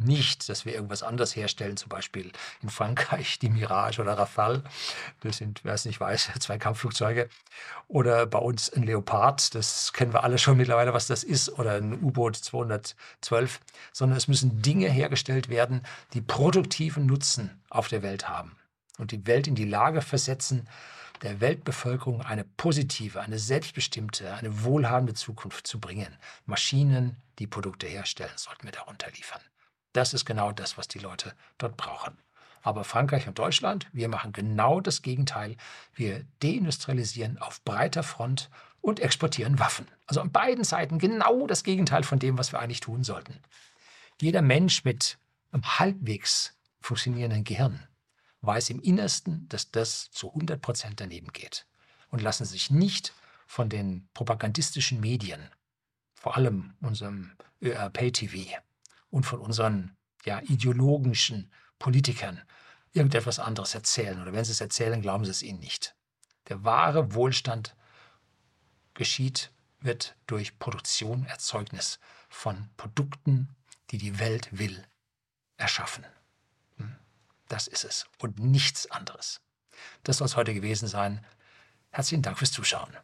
nicht, dass wir irgendwas anderes herstellen, zum Beispiel in Frankreich die Mirage oder Rafale, das sind, wer es nicht weiß, zwei Kampfflugzeuge, oder bei uns ein Leopard, das kennen wir alle schon mittlerweile, was das ist, oder ein U-Boot 212, sondern es müssen Dinge hergestellt werden, die produktiven Nutzen auf der Welt haben. Und die Welt in die Lage versetzen, der Weltbevölkerung eine positive, eine selbstbestimmte, eine wohlhabende Zukunft zu bringen. Maschinen, die Produkte herstellen, sollten wir darunter liefern. Das ist genau das, was die Leute dort brauchen. Aber Frankreich und Deutschland, wir machen genau das Gegenteil. Wir deindustrialisieren auf breiter Front und exportieren Waffen. Also an beiden Seiten genau das Gegenteil von dem, was wir eigentlich tun sollten. Jeder Mensch mit einem halbwegs funktionierenden Gehirn weiß im Innersten, dass das zu 100 Prozent daneben geht. Und lassen sich nicht von den propagandistischen Medien, vor allem unserem ÖRP-TV, und von unseren ja, ideologischen Politikern irgendetwas anderes erzählen. Oder wenn sie es erzählen, glauben sie es ihnen nicht. Der wahre Wohlstand geschieht, wird durch Produktion, Erzeugnis von Produkten, die die Welt will, erschaffen. Hm? Das ist es und nichts anderes. Das soll es heute gewesen sein. Herzlichen Dank fürs Zuschauen.